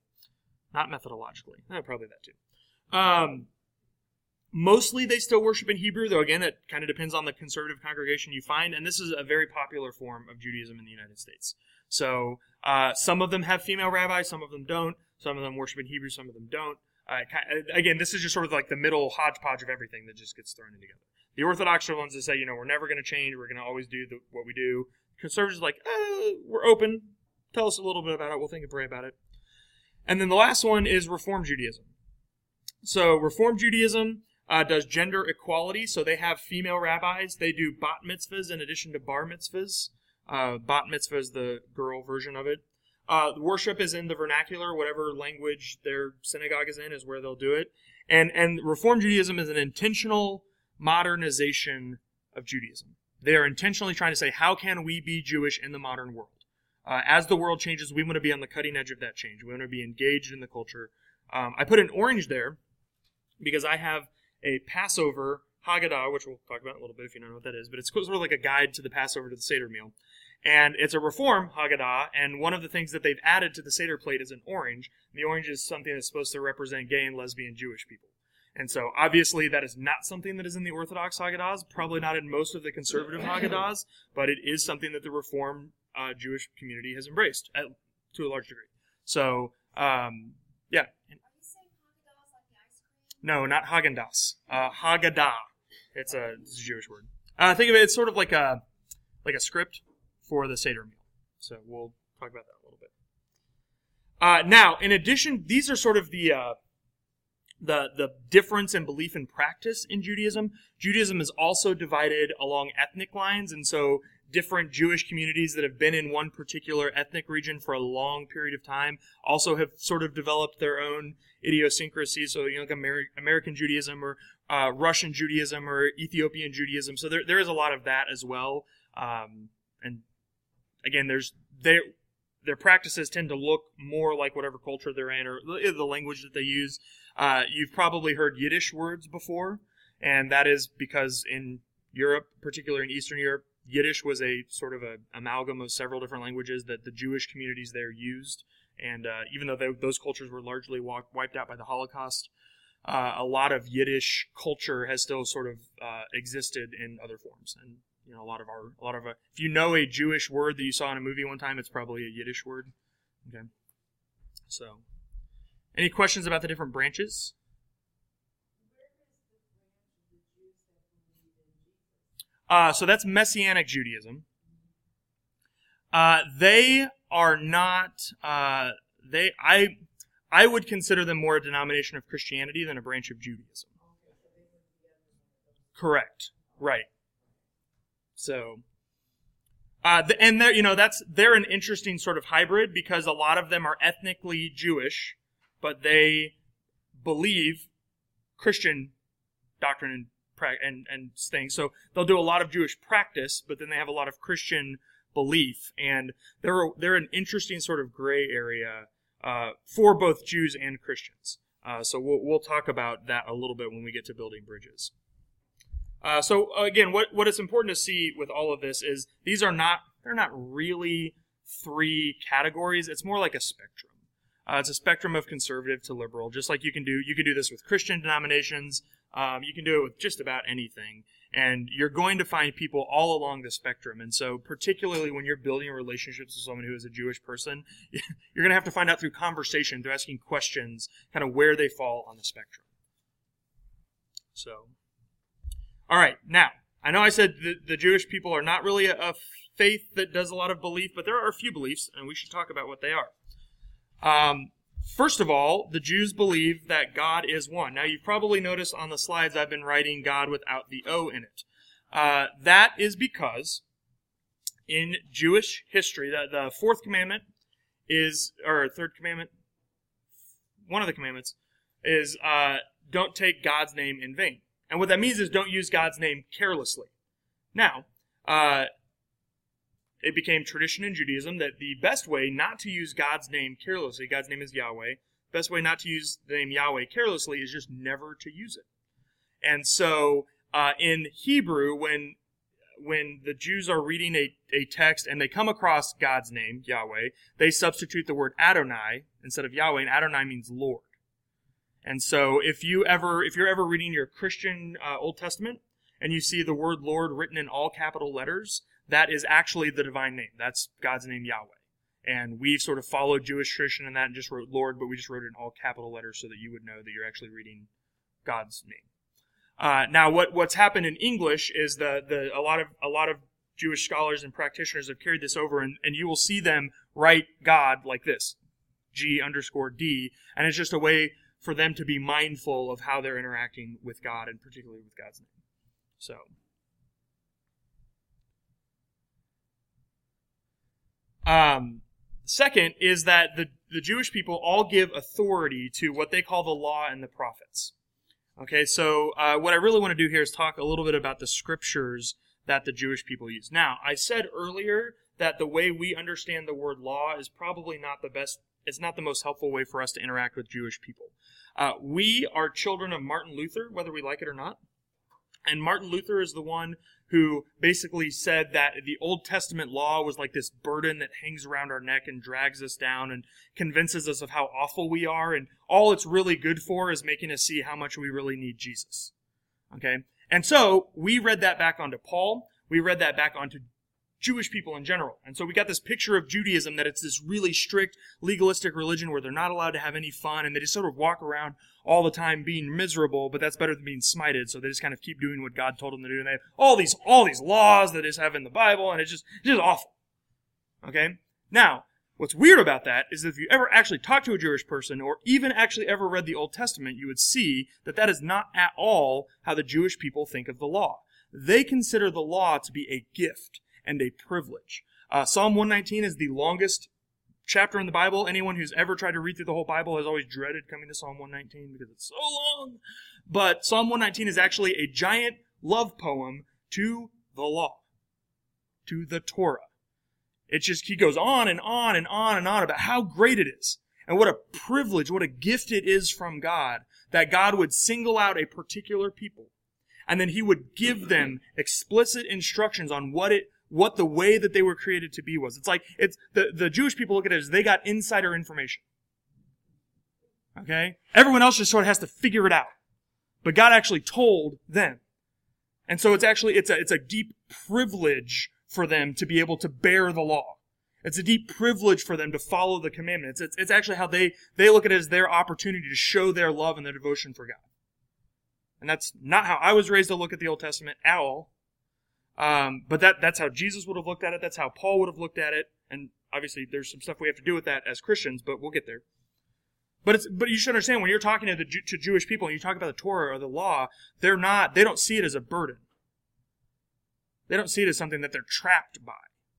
not methodologically. Probably that too. Um, Mostly they still worship in Hebrew, though again, it kind of depends on the conservative congregation you find, and this is a very popular form of Judaism in the United States. So uh, some of them have female rabbis, some of them don't. Some of them worship in Hebrew, some of them don't. Uh, again, this is just sort of like the middle hodgepodge of everything that just gets thrown in together. The Orthodox are ones that say, you know, we're never going to change, we're going to always do the, what we do. Conservatives like, eh, we're open. Tell us a little bit about it. We'll think and pray about it. And then the last one is Reform Judaism. So Reform Judaism uh, does gender equality. So they have female rabbis. They do bat mitzvahs in addition to bar mitzvahs. Uh, bat mitzvah is the girl version of it. Uh, worship is in the vernacular, whatever language their synagogue is in is where they'll do it. And and Reform Judaism is an intentional modernization of Judaism. They are intentionally trying to say, how can we be Jewish in the modern world? Uh, as the world changes, we want to be on the cutting edge of that change. We want to be engaged in the culture. Um, I put an orange there because I have a Passover Haggadah, which we'll talk about in a little bit if you don't know what that is, but it's sort of like a guide to the Passover to the Seder meal. And it's a reform Haggadah, and one of the things that they've added to the Seder plate is an orange. The orange is something that's supposed to represent gay and lesbian Jewish people. And so, obviously, that is not something that is in the Orthodox Haggadahs, probably not in most of the conservative Haggadahs, but it is something that the Reform uh, Jewish community has embraced at, to a large degree. So, um, yeah. No, not Haggadahs. Uh, Haggadah. It's a, it's a Jewish word. Uh, think of it. It's sort of like a like a script for the Seder meal. So we'll talk about that a little bit. Uh, now, in addition, these are sort of the uh, the the difference in belief and practice in Judaism. Judaism is also divided along ethnic lines, and so different Jewish communities that have been in one particular ethnic region for a long period of time also have sort of developed their own idiosyncrasies. So, you know, like Amer- American Judaism or uh, Russian Judaism or Ethiopian Judaism. So there, there is a lot of that as well. Um, and again, there's their their practices tend to look more like whatever culture they're in or the language that they use. Uh, you've probably heard Yiddish words before, and that is because in Europe, particularly in Eastern Europe, Yiddish was a sort of a amalgam of several different languages that the Jewish communities there used. And uh, even though they, those cultures were largely wiped out by the Holocaust, uh, a lot of Yiddish culture has still sort of uh, existed in other forms. And you know, a lot of our, a lot of, a, if you know a Jewish word that you saw in a movie one time, it's probably a Yiddish word. Okay. So, any questions about the different branches? Uh, so that's Messianic Judaism. Uh, they are not. Uh, they I I would consider them more a denomination of Christianity than a branch of Judaism. Correct. Right. So, uh, and they're, you know, that's, they're an interesting sort of hybrid because a lot of them are ethnically Jewish, but they believe Christian doctrine and, and, and things. So they'll do a lot of Jewish practice, but then they have a lot of Christian belief. And they're, they're an interesting sort of gray area, uh, for both Jews and Christians. Uh, so we'll, we'll talk about that a little bit when we get to building bridges. Uh, so again, what what is important to see with all of this is these are not they're not really three categories. It's more like a spectrum. Uh, it's a spectrum of conservative to liberal, just like you can do you can do this with Christian denominations. Um, you can do it with just about anything, and you're going to find people all along the spectrum. And so, particularly when you're building relationships with someone who is a Jewish person, *laughs* you're going to have to find out through conversation, through asking questions, kind of where they fall on the spectrum. So. All right, now, I know I said the, the Jewish people are not really a, a, faith that does a lot of belief, but there are a few beliefs, and we should talk about what they are. Um, first of all, the Jews believe that God is one. Now, you've probably noticed on the slides I've been writing God without the O in it. Uh, that is because in Jewish history, the, the fourth commandment is, or third commandment, one of the commandments is uh, don't take God's name in vain. And what that means is don't use God's name carelessly. Now, uh, it became tradition in Judaism that the best way not to use God's name carelessly, God's name is Yahweh, best way not to use the name Yahweh carelessly is just never to use it. And so uh, in Hebrew, when when the Jews are reading a, a text and they come across God's name, Yahweh, they substitute the word Adonai instead of Yahweh, and Adonai means Lord. And so if you ever, if you're ever reading your Christian uh, Old Testament and you see the word Lord written in all capital letters, that is actually the divine name. That's God's name, Yahweh. And we've sort of followed Jewish tradition in that and just wrote Lord, but we just wrote it in all capital letters so that you would know that you're actually reading God's name. Uh, now, what what's happened in English is the the a lot of a lot of Jewish scholars and practitioners have carried this over, and, and you will see them write God like this, G underscore D, and it's just a way for them to be mindful of how they're interacting with God, and particularly with God's name. So. Um, second is that the, the Jewish people all give authority to what they call the law and the prophets. Okay, so uh, what I really want to do here is talk a little bit about the scriptures that the Jewish people use. Now, I said earlier that the way we understand the word law is probably not the best, it's not the most helpful way for us to interact with Jewish people. Uh, we are children of Martin Luther, whether we like it or not. And Martin Luther is the one who basically said that the Old Testament law was like this burden that hangs around our neck and drags us down and convinces us of how awful we are. And all it's really good for is making us see how much we really need Jesus. Okay? And so we read that back onto Paul. We read that back onto Jewish people in general. And so we got this picture of Judaism that it's this really strict legalistic religion where they're not allowed to have any fun and they just sort of walk around all the time being miserable, but that's better than being smited. So they just kind of keep doing what God told them to do. And they have all these, all these laws that is have in the Bible and it's just, it's just awful. Okay? Now, What's weird about that is that if you ever actually talk to a Jewish person or even actually ever read the Old Testament, you would see that that is not at all how the Jewish people think of the law. They consider the law to be a gift and a privilege. Uh, Psalm 119 is the longest chapter in the Bible. Anyone who's ever tried to read through the whole Bible has always dreaded coming to Psalm 119 because it's so long. But Psalm 119 is actually a giant love poem to the law, to the Torah. It's just, he goes on and on and on and on about how great it is and what a privilege, what a gift it is from God that God would single out a particular people and then he would give them explicit instructions on what it what the way that they were created to be was. It's like it's the, the Jewish people look at it as they got insider information. Okay? Everyone else just sort of has to figure it out. But God actually told them. And so it's actually it's a it's a deep privilege for them to be able to bear the law. It's a deep privilege for them to follow the commandments. It's, it's actually how they, they look at it as their opportunity to show their love and their devotion for God. And that's not how I was raised to look at the Old Testament at all. Um, but that, that's how Jesus would have looked at it. That's how Paul would have looked at it. And obviously there's some stuff we have to do with that as Christians, but we'll get there. But it's, but you should understand when you're talking to the, to Jewish people and you talk about the Torah or the law, they're not, they don't see it as a burden. They don't see it as something that they're trapped by.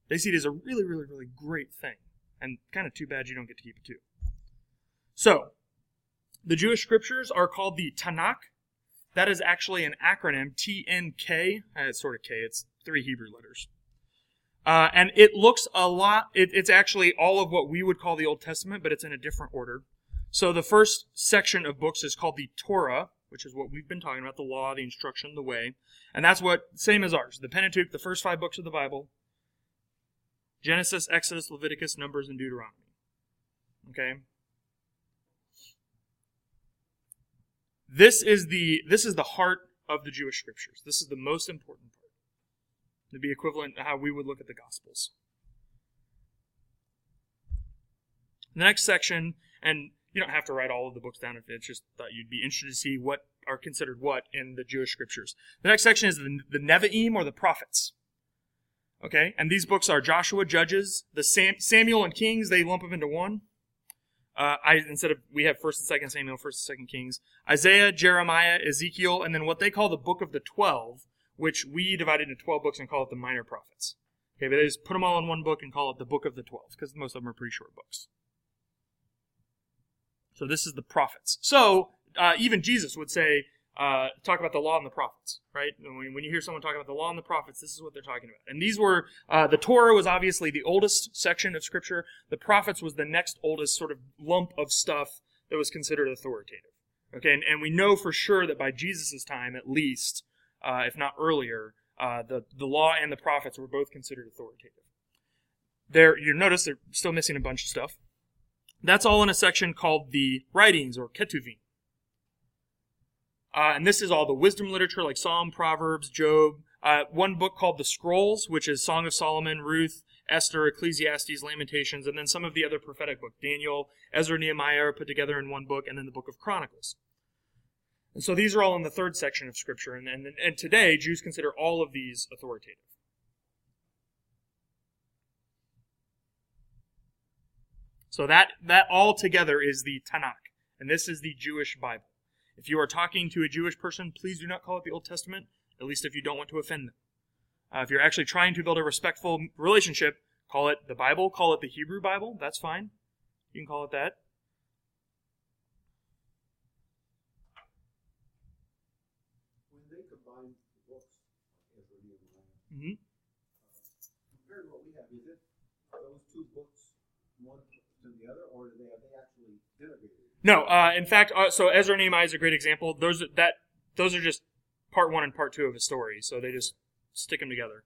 They see it as a really, really, really great thing. And kind of too bad you don't get to keep it too. So, the Jewish scriptures are called the Tanakh. That is actually an acronym, TNK. Uh, it's sort of K, it's three Hebrew letters. Uh, and it looks a lot, it, it's actually all of what we would call the Old Testament, but it's in a different order. So the first section of books is called the Torah, which is what we've been talking about the law, the instruction, the way. And that's what, same as ours. The Pentateuch, the first five books of the Bible Genesis, Exodus, Leviticus, Numbers, and Deuteronomy. Okay? This is the this is the heart of the Jewish scriptures. This is the most important part. To be equivalent to how we would look at the Gospels. The next section, and you don't have to write all of the books down if it's just thought you'd be interested to see what are considered what in the Jewish scriptures. The next section is the, the Nevi'im or the prophets. Okay, and these books are Joshua, Judges, the Sam, Samuel and Kings. They lump them into one. Uh, I instead of we have First and Second Samuel, First and Second Kings, Isaiah, Jeremiah, Ezekiel, and then what they call the Book of the Twelve, which we divided into twelve books and call it the Minor Prophets. Okay, but they just put them all in one book and call it the Book of the Twelve because most of them are pretty short books. So this is the prophets. So uh, even Jesus would say, uh, talk about the law and the prophets, right? When, when, you hear someone talk about the law and the prophets, this is what they're talking about. And these were, uh, the Torah was obviously the oldest section of scripture. The prophets was the next oldest sort of lump of stuff that was considered authoritative. Okay, and, and we know for sure that by Jesus' time, at least, uh, if not earlier, uh, the, the law and the prophets were both considered authoritative. There, you notice they're still missing a bunch of stuff. That's all in a section called the writings or ketuvim. Uh, and this is all the wisdom literature like Psalm, Proverbs, Job. Uh, one book called the Scrolls, which is Song of Solomon, Ruth, Esther, Ecclesiastes, Lamentations, and then some of the other prophetic books. Daniel, Ezra, Nehemiah are put together in one book, and then the book of Chronicles. And so these are all in the third section of Scripture, and, and, and today Jews consider all of these authoritative. So that, that all together is the Tanakh, and this is the Jewish Bible. If you are talking to a Jewish person, please do not call it the Old Testament, at least if you don't want to offend them. Uh, if you're actually trying to build a respectful relationship, call it the Bible, call it the Hebrew Bible, that's fine. You can call it that. When they combine the books, Ezra, Nehemiah, hmm compared to what we have, is it those two books one to the other, or do they have they actually integrated? No, uh, in fact, uh, so Ezra and Nehemiah is a great example. Those are- that those are just part one and part two of a story, so they just stick them together,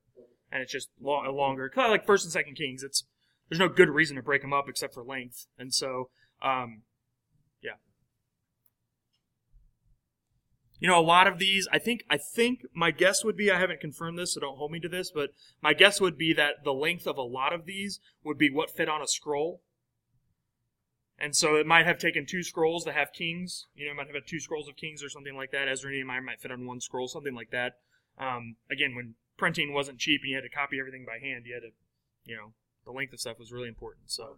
and it's just long, longer. Kind of like First and Second Kings. It's there's no good reason to break them up except for length, and so um, yeah. You know, a lot of these, I think, I think my guess would be, I haven't confirmed this, so don't hold me to this, but my guess would be that the length of a lot of these would be what fit on a scroll. And so it might have taken two scrolls to have kings. You know, it might have had two scrolls of kings or something like that. Ezra and Nehemiah might fit on one scroll, something like that. Um, again, when printing wasn't cheap and you had to copy everything by hand, you had to, you know, the length of stuff was really important. So,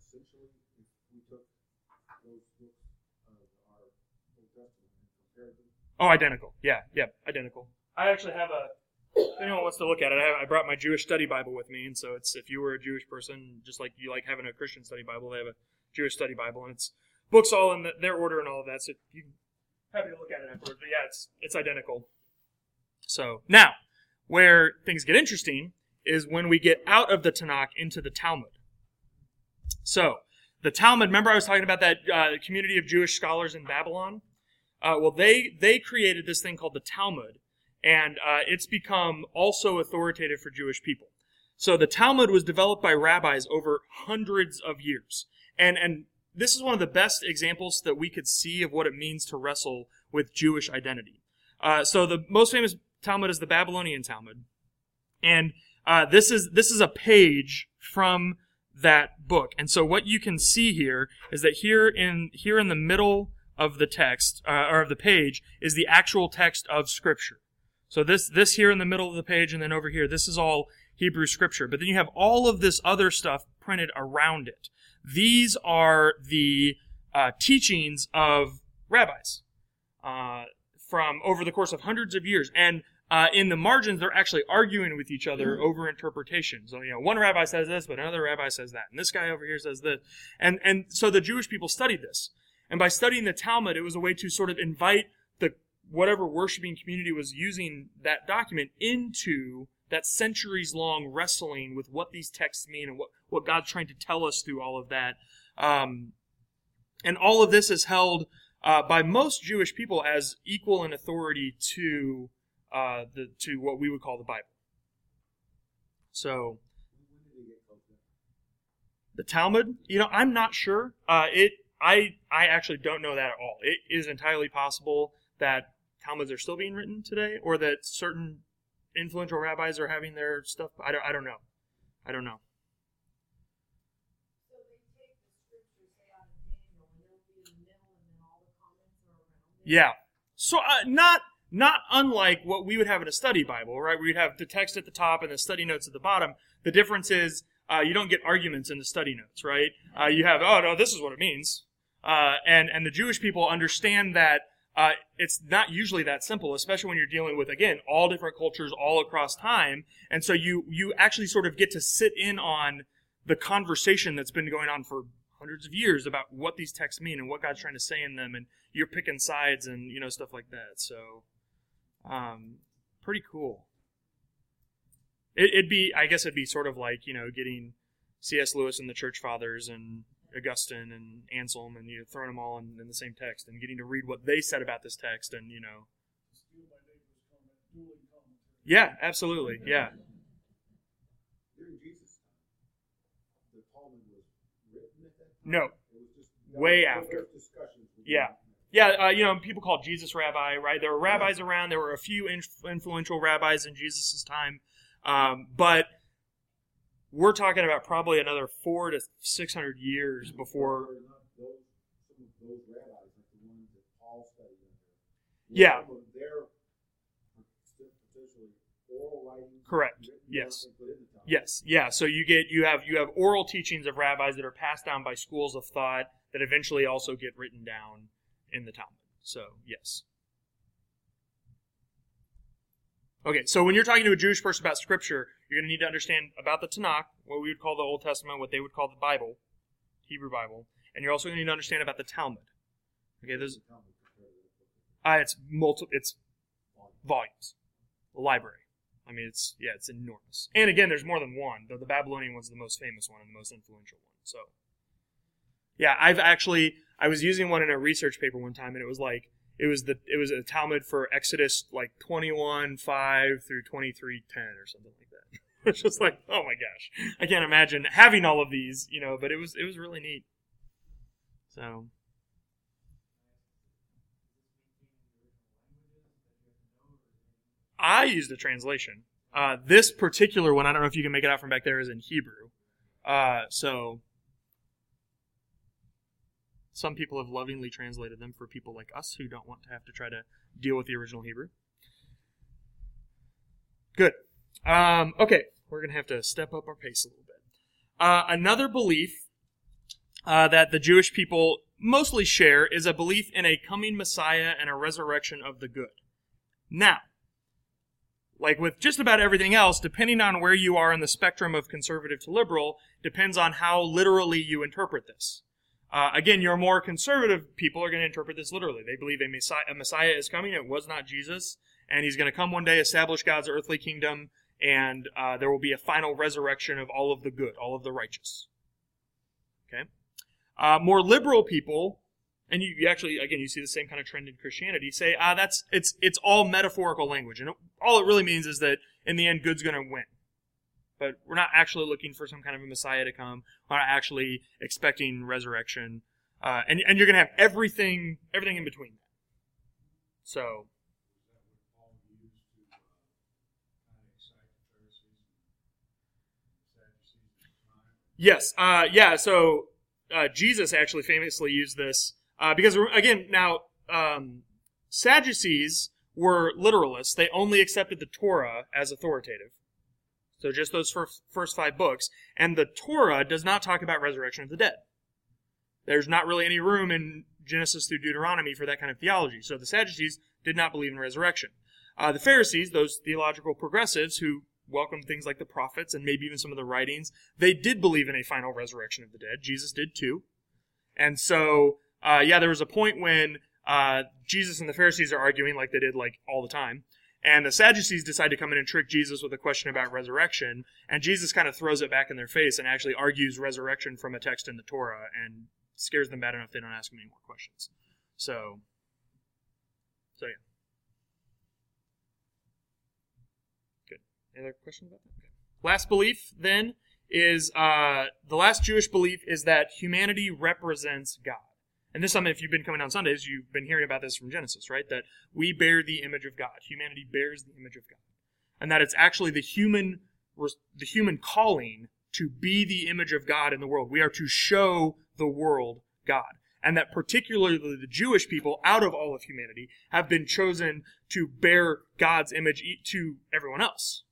essentially, if we took those books of our Old Testament and compared them, oh, identical. Yeah, yeah, identical. I actually have a. If anyone wants to look at it, I, have, I brought my Jewish study Bible with me, and so it's if you were a Jewish person, just like you like having a Christian study Bible, they have a Jewish study Bible, and it's books all in the, their order and all of that. So you happy to look at it afterwards. But yeah, it's it's identical. So now, where things get interesting is when we get out of the Tanakh into the Talmud. So the Talmud. Remember, I was talking about that uh, community of Jewish scholars in Babylon. Uh, well, they they created this thing called the Talmud, and uh, it's become also authoritative for Jewish people. So the Talmud was developed by rabbis over hundreds of years, and and this is one of the best examples that we could see of what it means to wrestle with Jewish identity. Uh, so the most famous Talmud is the Babylonian Talmud, and uh, this is this is a page from that book. And so what you can see here is that here in here in the middle of the text uh, or of the page is the actual text of Scripture. So this this here in the middle of the page, and then over here, this is all Hebrew Scripture. But then you have all of this other stuff printed around it. These are the uh, teachings of rabbis uh, from over the course of hundreds of years, and uh, in the margins, they're actually arguing with each other over interpretation. So, you know, one rabbi says this, but another rabbi says that, and this guy over here says this, and and so the Jewish people studied this, and by studying the Talmud, it was a way to sort of invite whatever worshiping community was using that document into that centuries long wrestling with what these texts mean and what what God's trying to tell us through all of that, um, and all of this is held uh, by most Jewish people as equal in authority to uh, the to what we would call the Bible. So the Talmud, you know, I'm not sure. Uh, it I I actually don't know that at all. It is entirely possible that Talmuds are still being written today, or that certain influential rabbis are having their stuff. I don't I don't know. I don't know. So they take the scripture, say out of Daniel, and they'll be in the middle, and then all the comments are around it. Yeah. So uh, not not unlike what we would have in a study Bible, right? We'd have the text at the top and the study notes at the bottom. The difference is uh, you don't get arguments in the study notes, right? Uh, you have, oh no, this is what it means, uh, and and the Jewish people understand that uh, it's not usually that simple, especially when you're dealing with again all different cultures all across time, and so you you actually sort of get to sit in on the conversation that's been going on for hundreds of years about what these texts mean and what God's trying to say in them, and you're picking sides and you know stuff like that. So, um, pretty cool. It, it'd be, I guess, it'd be sort of like you know getting C.S. Lewis and the Church Fathers and Augustine and Anselm and you know, throwing them all in, in the same text and getting to read what they said about this text and you know. Yeah, absolutely. Yeah. No. Way after. Yeah. Yeah, uh, you know, people called Jesus rabbi, right? There were rabbis around. There were a few influential rabbis in Jesus' time, um, but we're talking about probably another four to six hundred years before. Or not those, some of those rabbis, like the ones that Paul studied under. Yeah. Some of their potentially oral writings. Correct. Yes. and put in the Talmud. Yes, yeah. So you get you have you have oral teachings of rabbis that are passed down by schools of thought that eventually also get written down in the Talmud. So yes. Okay, so when you're talking to a Jewish person about Scripture, you're going to need to understand about the Tanakh, what we would call the Old Testament, what they would call the Bible, Hebrew Bible, and you're also going to need to understand about the Talmud. Okay, there's The the uh, it's multi, it's volumes, a library. I mean, it's yeah, it's enormous. And again, there's more than one. Though the Babylonian one's the most famous one and the most influential one. So, yeah, I've actually I was using one in a research paper one time, and it was like it was the it was a Talmud for Exodus like 21 five through 23 10 or something like that. *laughs* it's just like oh my gosh, I can't imagine having all of these, you know. But it was it was really neat. So I used a translation. Uh, this particular one, I don't know if you can make it out from back there, is in Hebrew. Uh, so some people have lovingly translated them for people like us who don't want to have to try to deal with the original Hebrew. Good. Um, okay, we're going to have to step up our pace a little bit. Uh, another belief uh, that the Jewish people mostly share is a belief in a coming Messiah and a resurrection of the good. Now, like with just about everything else, depending on where you are in the spectrum of conservative to liberal, depends on how literally you interpret this. Uh, again, your more conservative people are going to interpret this literally. They believe a Messiah, a Messiah is coming. It was not Jesus, and he's going to come one day, establish God's earthly kingdom, and uh, there will be a final resurrection of all of the good, all of the righteous. Okay. Uh, more liberal people, and you, you actually again you see the same kind of trend in Christianity. Say, ah, that's it's it's all metaphorical language, and it, all it really means is that in the end, good's going to win. But we're not actually looking for some kind of a Messiah to come. We're not actually expecting resurrection, uh, and and you're going to have everything everything in between. That. So Yes. Uh, yeah. So uh, Jesus actually famously used this uh, because again, now um, Sadducees were literalists. They only accepted the Torah as authoritative. So just those first, five books, and the Torah does not talk about resurrection of the dead. There's not really any room in Genesis through Deuteronomy for that kind of theology. So the Sadducees did not believe in resurrection. Uh, the Pharisees, those theological progressives who welcomed things like the prophets and maybe even some of the writings, they did believe in a final resurrection of the dead. Jesus did too. And so, uh, yeah, there was a point when uh, Jesus and the Pharisees are arguing like they did like all the time. And the Sadducees decide to come in and trick Jesus with a question about resurrection. And Jesus kind of throws it back in their face and actually argues resurrection from a text in the Torah and scares them bad enough they don't ask him any more questions. So, so yeah. Good. Any other questions about that? Okay. Last belief then is uh, the last Jewish belief is that humanity represents God. And this, I mean, if you've been coming on Sundays, you've been hearing about this from Genesis, right? That we bear the image of God. Humanity bears the image of God, and that it's actually the human, the human calling to be the image of God in the world. We are to show the world God, and that particularly the Jewish people, out of all of humanity, have been chosen to bear God's image to everyone else.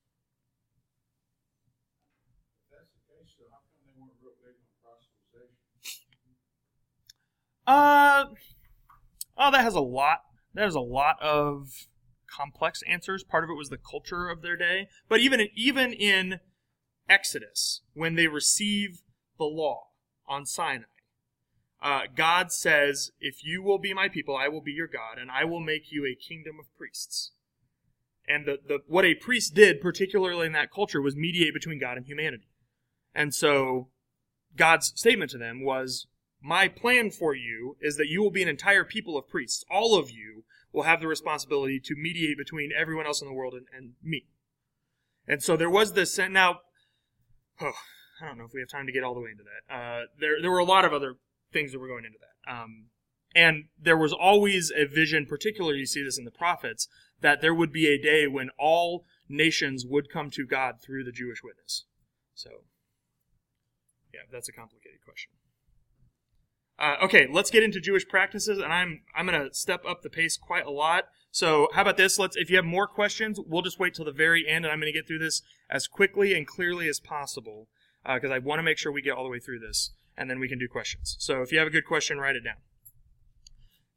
If that's the case, so how come they weren't real big on proselytization? Uh, oh, that has a lot. There's a lot of complex answers. Part of it was the culture of their day, but even even in Exodus, when they receive the law on Sinai, uh, God says, "If you will be my people, I will be your God, and I will make you a kingdom of priests." And the, the what a priest did, particularly in that culture, was mediate between God and humanity. And so, God's statement to them was, my plan for you is that you will be an entire people of priests. All of you will have the responsibility to mediate between everyone else in the world and, and me. And so there was this. Now, oh, I don't know if we have time to get all the way into that. Uh, there, there were a lot of other things that were going into that. Um, and there was always a vision, particularly you see this in the prophets, that there would be a day when all nations would come to God through the Jewish witness. So, yeah, that's a complicated question. Uh, okay, let's get into Jewish practices, and I'm I'm to step up the pace quite a lot. So, how about this? Let's if you have more questions, we'll just wait till the very end, and I'm to get through this as quickly and clearly as possible because I want to make sure we get all the way through this, and then we can do questions. So, if you have a good question, write it down.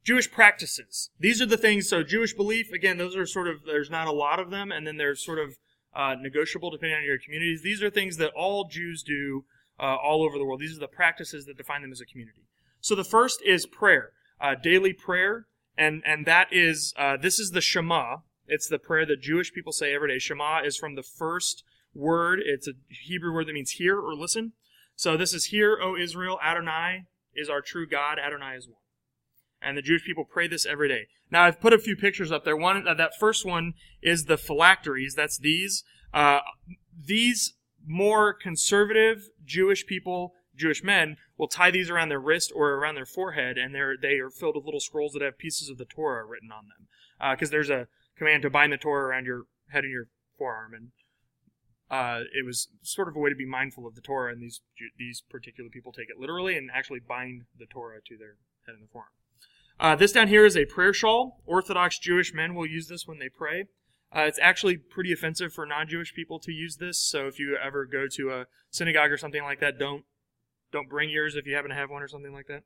Jewish practices. These are the things. So, Jewish belief. Again, those are sort of there's not a lot of them, and then they're sort of uh, negotiable depending on your communities. These are things that all Jews do uh, all over the world. These are the practices that define them as a community. So the first is prayer, uh, daily prayer, and and that is uh, this is the Shema. It's the prayer that Jewish people say every day. Shema is from the first word. It's a Hebrew word that means hear or listen. So this is hear, O Israel, Adonai is our true God. Adonai is one. And the Jewish people pray this every day. Now I've put a few pictures up there. One uh, that first one is the phylacteries. That's these. Uh, these more conservative Jewish people, Jewish men, will tie these around their wrist or around their forehead, and they're they are filled with little scrolls that have pieces of the Torah written on them. Because uh, there's a command to bind the Torah around your head and your forearm, and uh, it was sort of a way to be mindful of the Torah. And these these particular people take it literally and actually bind the Torah to their head and the forearm. Uh, this down here is a prayer shawl. Orthodox Jewish men will use this when they pray. Uh, it's actually pretty offensive for non-Jewish people to use this. So if you ever go to a synagogue or something like that, don't don't bring yours if you happen to have one or something like that.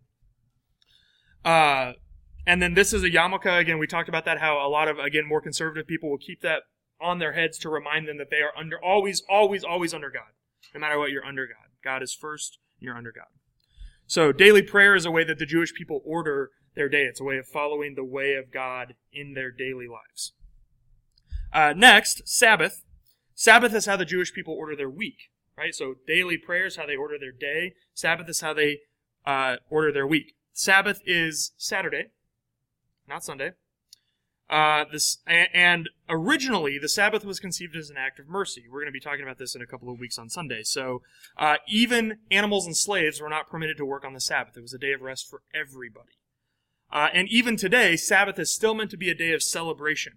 Uh, and then this is a yarmulke. Again, we talked about that. How a lot of again more conservative people will keep that on their heads to remind them that they are under always, always, always under God. No matter what, you're under God. God is first. You're under God. So daily prayer is a way that the Jewish people order their day. It's a way of following the way of God in their daily lives. Uh, next, Sabbath. Sabbath is how the Jewish people order their week, right? So daily prayer is how they order their day. Sabbath is how they uh, order their week. Sabbath is Saturday, not Sunday. Uh, this and originally the Sabbath was conceived as an act of mercy. We're going to be talking about this in a couple of weeks on Sunday. So uh, even animals and slaves were not permitted to work on the Sabbath. It was a day of rest for everybody. Uh, and even today, Sabbath is still meant to be a day of celebration.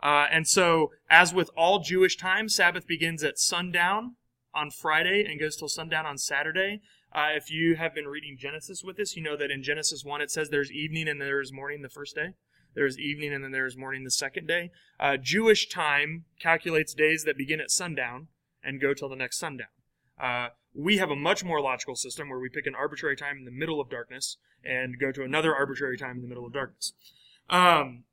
Uh, and so, as with all Jewish time, Sabbath begins at sundown on Friday and goes till sundown on Saturday. Uh, if you have been reading Genesis with us, you know that in Genesis 1 it says there's evening and there is morning the first day. There's evening and then there's morning the second day. Uh, Jewish time calculates days that begin at sundown and go till the next sundown. Uh, we have a much more logical system where we pick an arbitrary time in the middle of darkness and go to another arbitrary time in the middle of darkness. Um,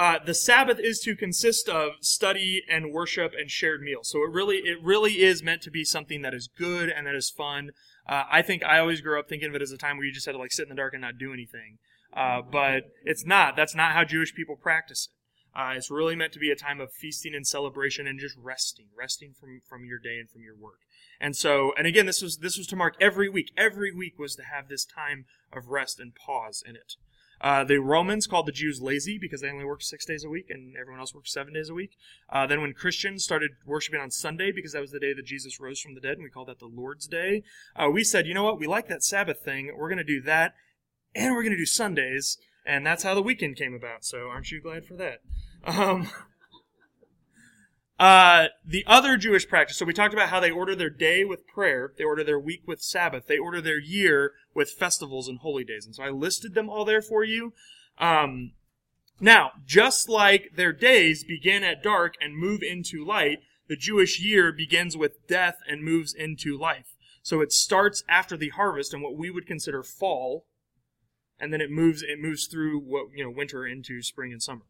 uh, the Sabbath is to consist of study and worship and shared meals. So it really, it really is meant to be something that is good and that is fun. Uh, I think I always grew up thinking of it as a time where you just had to like sit in the dark and not do anything. Uh, but it's not. That's not how Jewish people practice it. Uh, it's really meant to be a time of feasting and celebration and just resting, resting from, from your day and from your work. And so, and again, this was, this was to mark every week. Every week was to have this time of rest and pause in it. Uh, the Romans called the Jews lazy because they only worked six days a week and everyone else worked seven days a week. Uh, then when Christians started worshiping on Sunday because that was the day that Jesus rose from the dead and we called that the Lord's Day, uh, we said, you know what, we like that Sabbath thing. We're going to do that and we're going to do Sundays. And that's how the weekend came about. So aren't you glad for that? Um, *laughs* uh, the other Jewish practice. So we talked about how they order their day with prayer. They order their week with Sabbath. They order their year with festivals and holy days. And so I listed them all there for you. Um, now, just like their days begin at dark and move into light, the Jewish year begins with death and moves into life. So it starts after the harvest and what we would consider fall, and then it moves it moves through what you know winter into spring and summer.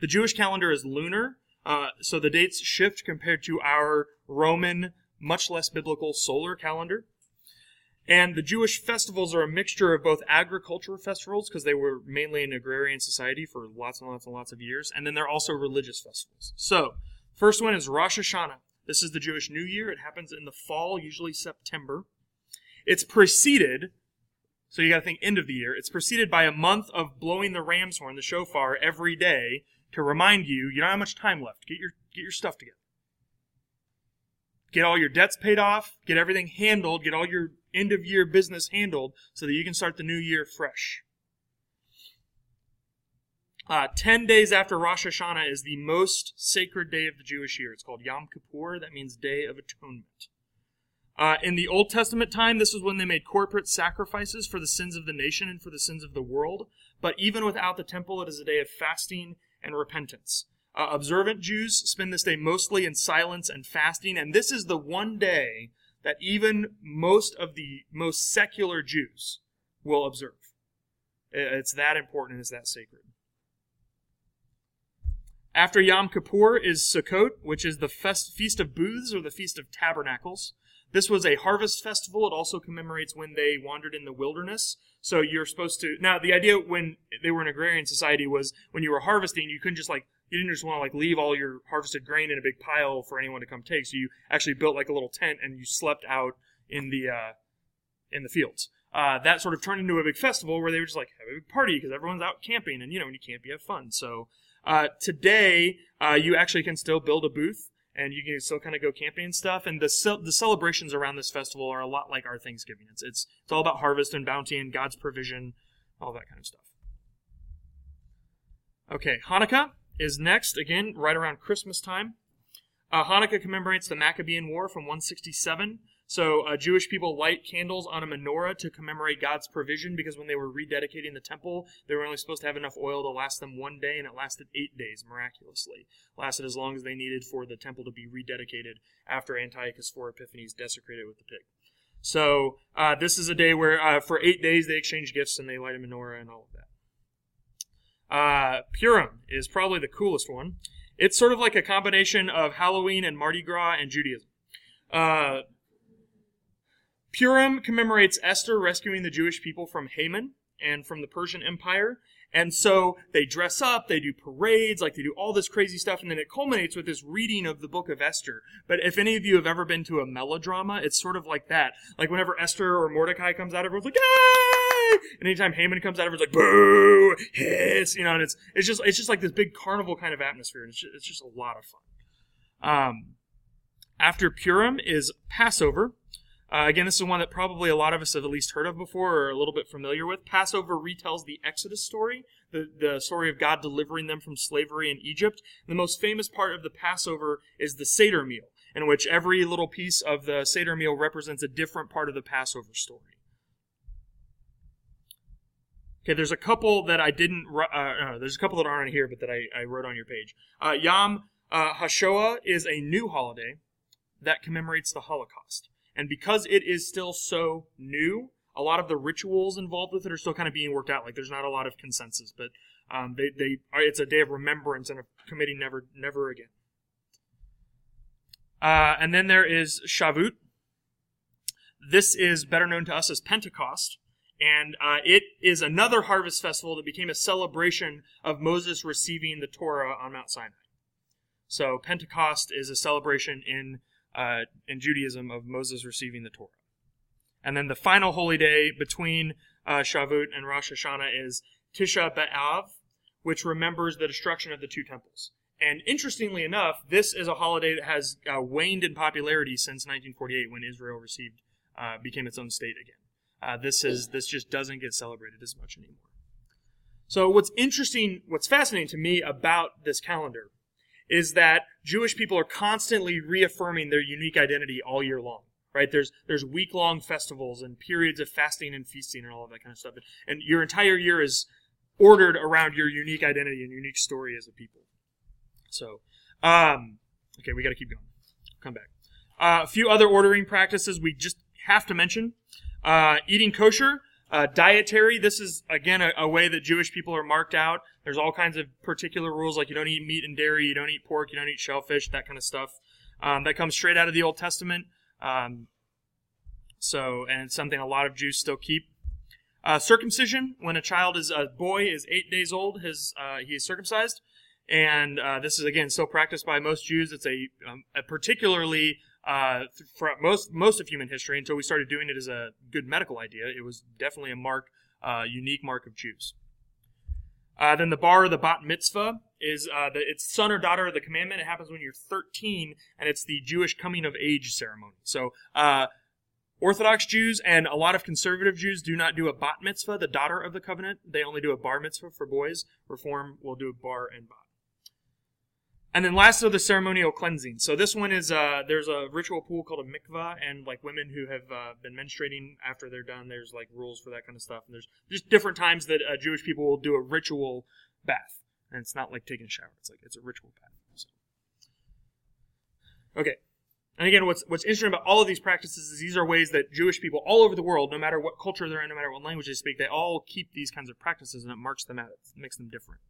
The Jewish calendar is lunar, uh, so the dates shift compared to our Roman, much less biblical solar calendar. And the Jewish festivals are a mixture of both agricultural festivals, because they were mainly an agrarian society for lots and lots and lots of years, and then they're also religious festivals. So, first one is Rosh Hashanah. This is the Jewish New Year. It happens in the fall, usually September. It's preceded so you got to think end of the year. It's preceded by a month of blowing the ram's horn, the shofar, every day to remind you you don't have much time left. Get your get your stuff together. get all your debts paid off, get everything handled, get all your end of year business handled so that you can start the new year fresh. Uh, Ten days after Rosh Hashanah is the most sacred day of the Jewish year. It's called Yom Kippur. That means Day of Atonement. Uh, in the Old Testament time, this was when they made corporate sacrifices for the sins of the nation and for the sins of the world. But even without the temple, it is a day of fasting and repentance. Uh, observant Jews spend this day mostly in silence and fasting, and this is the one day that even most of the most secular Jews will observe. It's that important, it's that sacred. After Yom Kippur is Sukkot, which is the Feast of Booths or the Feast of Tabernacles. This was a harvest festival. It also commemorates when they wandered in the wilderness. So you're supposed to. Now, the idea when they were an agrarian society was when you were harvesting, you couldn't just like you didn't just want to like leave all your harvested grain in a big pile for anyone to come take. So you actually built like a little tent and you slept out in the uh, in the fields. Uh, that sort of turned into a big festival where they were just like have a big party because everyone's out camping and you know when you camp you have fun. So uh, today uh, you actually can still build a booth and you can still kind of go camping and stuff. And the ce- the celebrations around this festival are a lot like our Thanksgiving. It's it's it's all about harvest and bounty and God's provision, all that kind of stuff. Okay, Hanukkah is next, again, right around Christmas time. Uh, Hanukkah commemorates the Maccabean War from 167. So uh, Jewish people light candles on a menorah to commemorate God's provision because when they were rededicating the temple, they were only supposed to have enough oil to last them one day, and it lasted eight days miraculously. Lasted as long as they needed for the temple to be rededicated after Antiochus IV Epiphanes desecrated with the pig. So uh, this is a day where uh, for eight days they exchange gifts and they light a menorah and all of that. Uh, Purim is probably the coolest one. It's sort of like a combination of Halloween and Mardi Gras and Judaism. Purim commemorates Esther rescuing the Jewish people from Haman and from the Persian Empire. And so they dress up, they do parades, like they do all this crazy stuff, and then it culminates with this reading of the book of Esther. But if any of you have ever been to a melodrama, it's sort of like that. Like whenever Esther or Mordecai comes out, of everyone's like, yay! And anytime Haman comes out, everyone's like, boo, hiss, you know, and it's, it's just, it's just like this big carnival kind of atmosphere, and it's just, it's just a lot of fun. Um, after Purim is Passover. Uh, again, this is one that probably a lot of us have at least heard of before or a little bit familiar with. Passover retells the Exodus story, the, the story of God delivering them from slavery in Egypt. The most famous part of the Passover is the Seder meal, in which every little piece of the Seder meal represents a different part of the Passover story. Okay, there's a couple that I didn't. Uh, no, there's a couple that aren't here, but that I, I wrote on your page. Uh, Yom uh, HaShoah is a new holiday that commemorates the Holocaust. And because it is still so new, a lot of the rituals involved with it are still kind of being worked out. Like there's not a lot of consensus, but um, they they are, it's a day of remembrance and a committee never never again. Uh, and then there is Shavuot. This is better known to us as Pentecost, and uh, it is another harvest festival that became a celebration of Moses receiving the Torah on Mount Sinai. So Pentecost is a celebration in uh, in Judaism of Moses receiving the Torah. And then the final holy day between uh, Shavuot and Rosh Hashanah is Tisha B'Av, which remembers the destruction of the two temples. And interestingly enough, this is a holiday that has uh, waned in popularity since 1948 when Israel received uh, became its own state again. Uh, this is this just doesn't get celebrated as much anymore. So what's interesting, what's fascinating to me about this calendar is that Jewish people are constantly reaffirming their unique identity all year long. Right? There's there's week long festivals and periods of fasting and feasting and all of that kind of stuff. And your entire year is ordered around your unique identity and unique story as a people. So, um, okay, we got to keep going. Come back. Uh, a few other ordering practices we just have to mention. Uh, eating kosher, uh, dietary. This is again a, a, way that Jewish people are marked out. There's all kinds of particular rules, like you don't eat meat and dairy, you don't eat pork, you don't eat shellfish, that kind of stuff. Um, that comes straight out of the Old Testament. Um, so, and it's something a lot of Jews still keep. Uh, circumcision, when a child is a boy is eight days old, his uh, he is circumcised, and uh, this is again still practiced by most Jews. It's a, um, a particularly uh, for most most of human history until we started doing it as a good medical idea. It was definitely a mark, uh, unique mark of Jews. Uh, then the bar, the bat mitzvah, is uh, the, it's son or daughter of the commandment. It happens when you're 13, and it's the Jewish coming of age ceremony. So uh, Orthodox Jews and a lot of conservative Jews do not do a bat mitzvah, the daughter of the covenant. They only do a bar mitzvah for boys. Reform will do a bar and bat. And then last are the ceremonial cleansing. So this one is uh, there's a ritual pool called a mikvah, and like women who have uh, been menstruating after they're done, there's like rules for that kind of stuff. And there's just different times that uh, Jewish people will do a ritual bath, and it's not like taking a shower. It's like it's a ritual bath. So. Okay. And again, what's what's interesting about all of these practices is these are ways that Jewish people all over the world, no matter what culture they're in, no matter what language they speak, they all keep these kinds of practices, and it marks them out. It makes them different.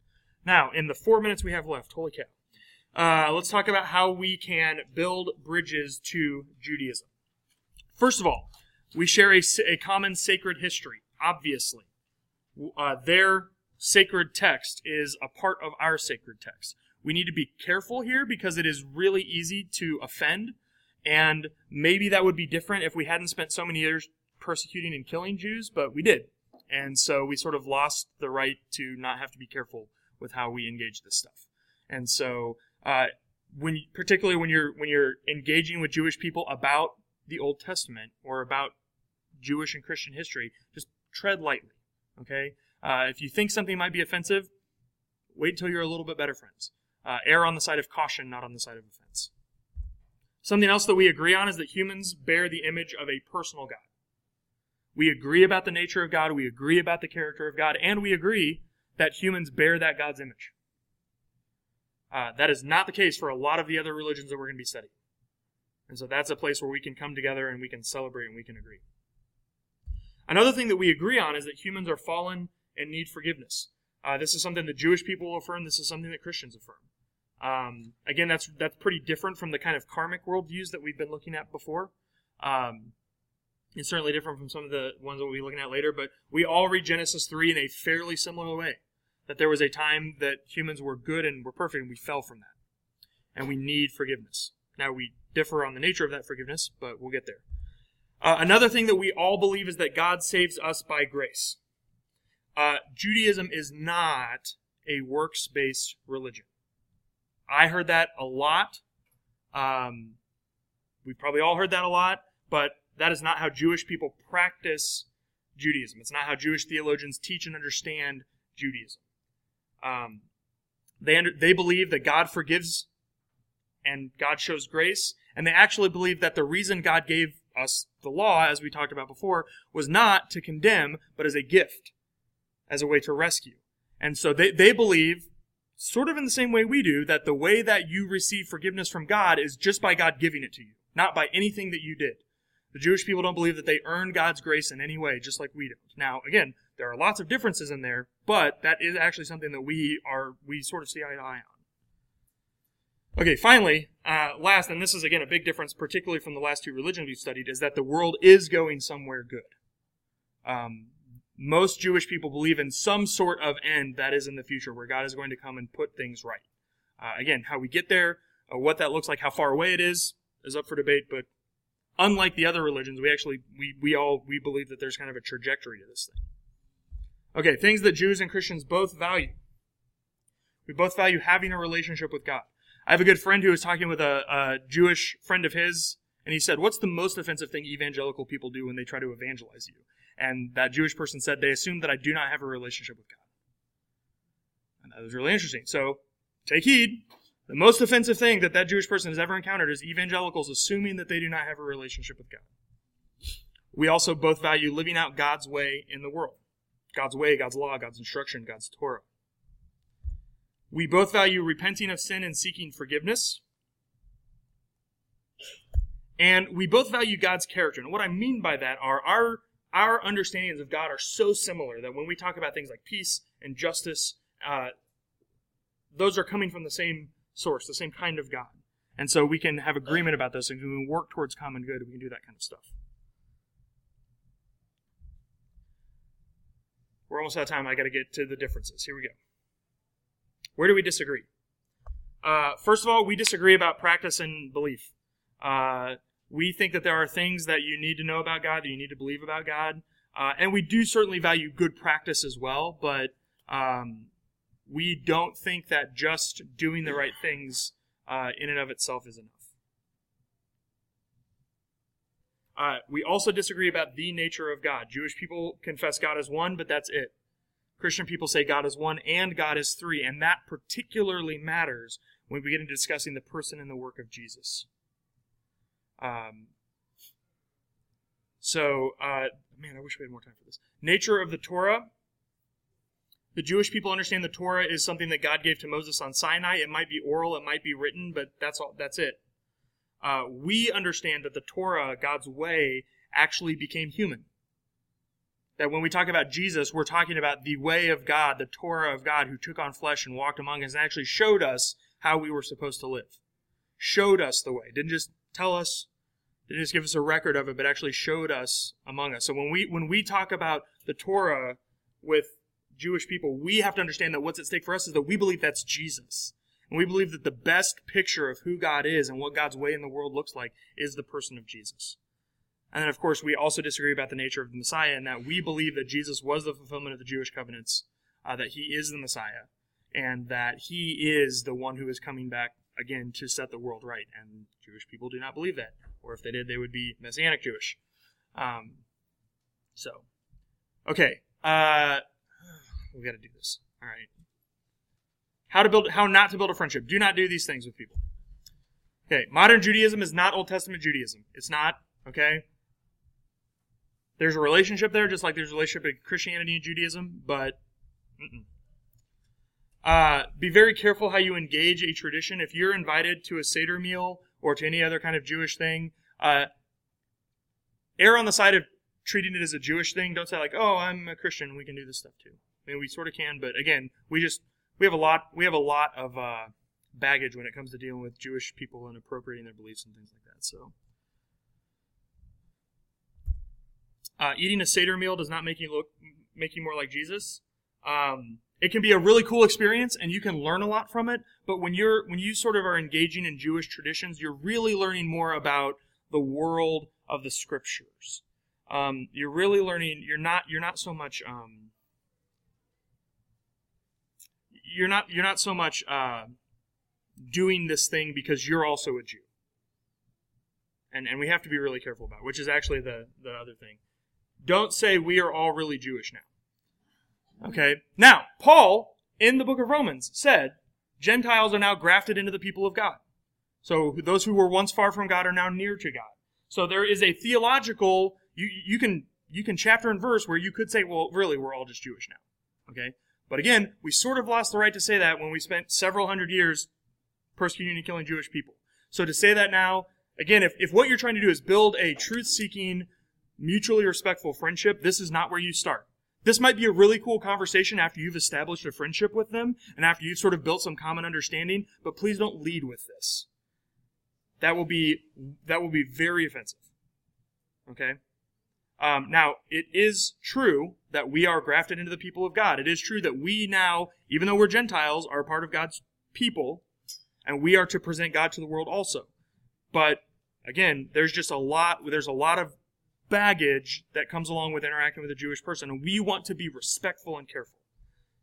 Now, in the four minutes we have left, holy cow. Uh, let's talk about how we can build bridges to Judaism. First of all, we share a, a common sacred history, obviously. Uh, their sacred text is a part of our sacred text. We need to be careful here because it is really easy to offend, and maybe that would be different if we hadn't spent so many years persecuting and killing Jews, but we did. And so we sort of lost the right to not have to be careful with how we engage this stuff. And so uh, when particularly when you're when you're engaging with Jewish people about the Old Testament or about Jewish and Christian history, just tread lightly. Okay, uh, if you think something might be offensive, wait until you're a little bit better friends. Uh, err on the side of caution, not on the side of offense. Something else that we agree on is that humans bear the image of a personal God. We agree about the nature of God, we agree about the character of God, and we agree that humans bear that God's image. Uh, that is not the case for a lot of the other religions that we're going to be studying. And so that's a place where we can come together and we can celebrate and we can agree. Another thing that we agree on is that humans are fallen and need forgiveness. Uh, this is something that Jewish people affirm. This is something that Christians affirm. Um, again, that's that's pretty different from the kind of karmic worldviews that we've been looking at before. Um, it's certainly different from some of the ones that we'll be looking at later. But we all read Genesis three in a fairly similar way that there was a time that humans were good and were perfect, and we fell from that. And we need forgiveness. Now, we differ on the nature of that forgiveness, but we'll get there. Uh, another thing that we all believe is that God saves us by grace. Uh, Judaism is not a works based religion. I heard that a lot. Um, we probably all heard that a lot, but that is not how Jewish people practice Judaism. It's not how Jewish theologians teach and understand Judaism. Um, they they believe that God forgives and God shows grace, and they actually believe that the reason God gave us the law, as we talked about before, was not to condemn, but as a gift, as a way to rescue. And so they, they believe, sort of in the same way we do, that the way that you receive forgiveness from God is just by God giving it to you, not by anything that you did. The Jewish people don't believe that they earn God's grace in any way, just like we do. Now, again, there are lots of differences in there, but that is actually something that we are we sort of see eye to eye on. Okay, finally, uh, last, and this is again a big difference, particularly from the last two religions we've studied, is that the world is going somewhere good. Um, most Jewish people believe in some sort of end that is in the future, where God is going to come and put things right. Uh, again, how we get there, uh, what that looks like, how far away it is, is up for debate. But unlike the other religions, we actually we we all we believe that there's kind of a trajectory to this thing. Okay, things that Jews and Christians both value. We both value having a relationship with God. I have a good friend who was talking with a, a Jewish friend of his, and he said, What's the most offensive thing evangelical people do when they try to evangelize you? And that Jewish person said, They assume that I do not have a relationship with God. And that was really interesting. So take heed. The most offensive thing that that Jewish person has ever encountered is evangelicals assuming that they do not have a relationship with God. We also both value living out God's way in the world. God's way, God's law, God's instruction, God's Torah. We both value repenting of sin and seeking forgiveness. And we both value God's character. And what I mean by that are our, our understandings of God are so similar that when we talk about things like peace and justice, uh, those are coming from the same source, the same kind of God. And so we can have agreement about this and we can work towards common good. We can do that kind of stuff. We're almost out of time. I got to get to the differences. Here we go. Where do we disagree? Uh, first of all, we disagree about practice and belief. Uh, we think that there are things that you need to know about God, that you need to believe about God. Uh, and we do certainly value good practice as well, but um, we don't think that just doing the right things uh, in and of itself is enough. Uh, we also disagree about the nature of God. Jewish people confess God as one, but that's it. Christian people say God is one and God is three, and that particularly matters when we get into discussing the person and the work of Jesus. Um, so, uh, man, I wish we had more time for this. Nature of the Torah. The Jewish people understand the Torah is something that God gave to Moses on Sinai. It might be oral, it might be written, but that's all. That's it. Uh, we understand that the Torah, God's way, actually became human. That when we talk about Jesus, we're talking about the way of God, the Torah of God, who took on flesh and walked among us and actually showed us how we were supposed to live. Showed us the way. Didn't just tell us, didn't just give us a record of it, but actually showed us among us. So when we when we talk about the Torah with Jewish people, we have to understand that what's at stake for us is that we believe that's Jesus. And we believe that the best picture of who God is and what God's way in the world looks like is the person of Jesus. And then, of course, we also disagree about the nature of the Messiah in that we believe that Jesus was the fulfillment of the Jewish covenants, uh, that he is the Messiah, and that he is the one who is coming back again to set the world right. And Jewish people do not believe that. Or if they did, they would be Messianic Jewish. Um, so, okay. Uh, we got to do this. All right. How to build, how not to build a friendship. Do not do these things with people. Okay. Modern Judaism is not Old Testament Judaism. It's not. Okay. There's a relationship there, just like there's a relationship in Christianity and Judaism, but. Uh, be very careful how you engage a tradition. If you're invited to a Seder meal or to any other kind of Jewish thing, uh, err on the side of treating it as a Jewish thing. Don't say like, "Oh, I'm a Christian. We can do this stuff too." I mean, we sort of can, but again, we just we have a lot we have a lot of uh, baggage when it comes to dealing with Jewish people and appropriating their beliefs and things like that. So, uh, eating a Seder meal does not make you look make you more like Jesus. Um, it can be a really cool experience and you can learn a lot from it but when you're when you sort of are engaging in jewish traditions you're really learning more about the world of the scriptures um, you're really learning you're not you're not so much um, you're not you're not so much uh, doing this thing because you're also a jew and and we have to be really careful about it, which is actually the the other thing don't say we are all really jewish now Okay. Now, Paul, in the book of Romans, said, Gentiles are now grafted into the people of God. So those who were once far from God are now near to God. So there is a theological, you, you can, you can chapter and verse where you could say, well, really, we're all just Jewish now. Okay. But again, we sort of lost the right to say that when we spent several hundred years persecuting and killing Jewish people. So to say that now, again, if, if what you're trying to do is build a truth seeking, mutually respectful friendship, this is not where you start. This might be a really cool conversation after you've established a friendship with them and after you've sort of built some common understanding, but please don't lead with this. That will be, that will be very offensive. Okay? Um, now, it is true that we are grafted into the people of God. It is true that we now, even though we're Gentiles, are part of God's people, and we are to present God to the world also. But again, there's just a lot, there's a lot of baggage that comes along with interacting with a Jewish person, and we want to be respectful and careful.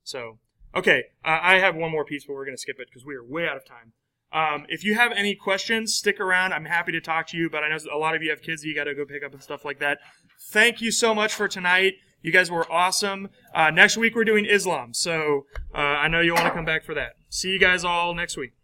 So, okay, uh, I have one more piece, but we're going to skip it because we are way out of time. Um, if you have any questions, stick around. I'm happy to talk to you, but I know a lot of you have kids that you got to go pick up and stuff like that. Thank you so much for tonight. You guys were awesome. Uh, next week we're doing Islam, so uh, I know you want to come back for that. See you guys all next week.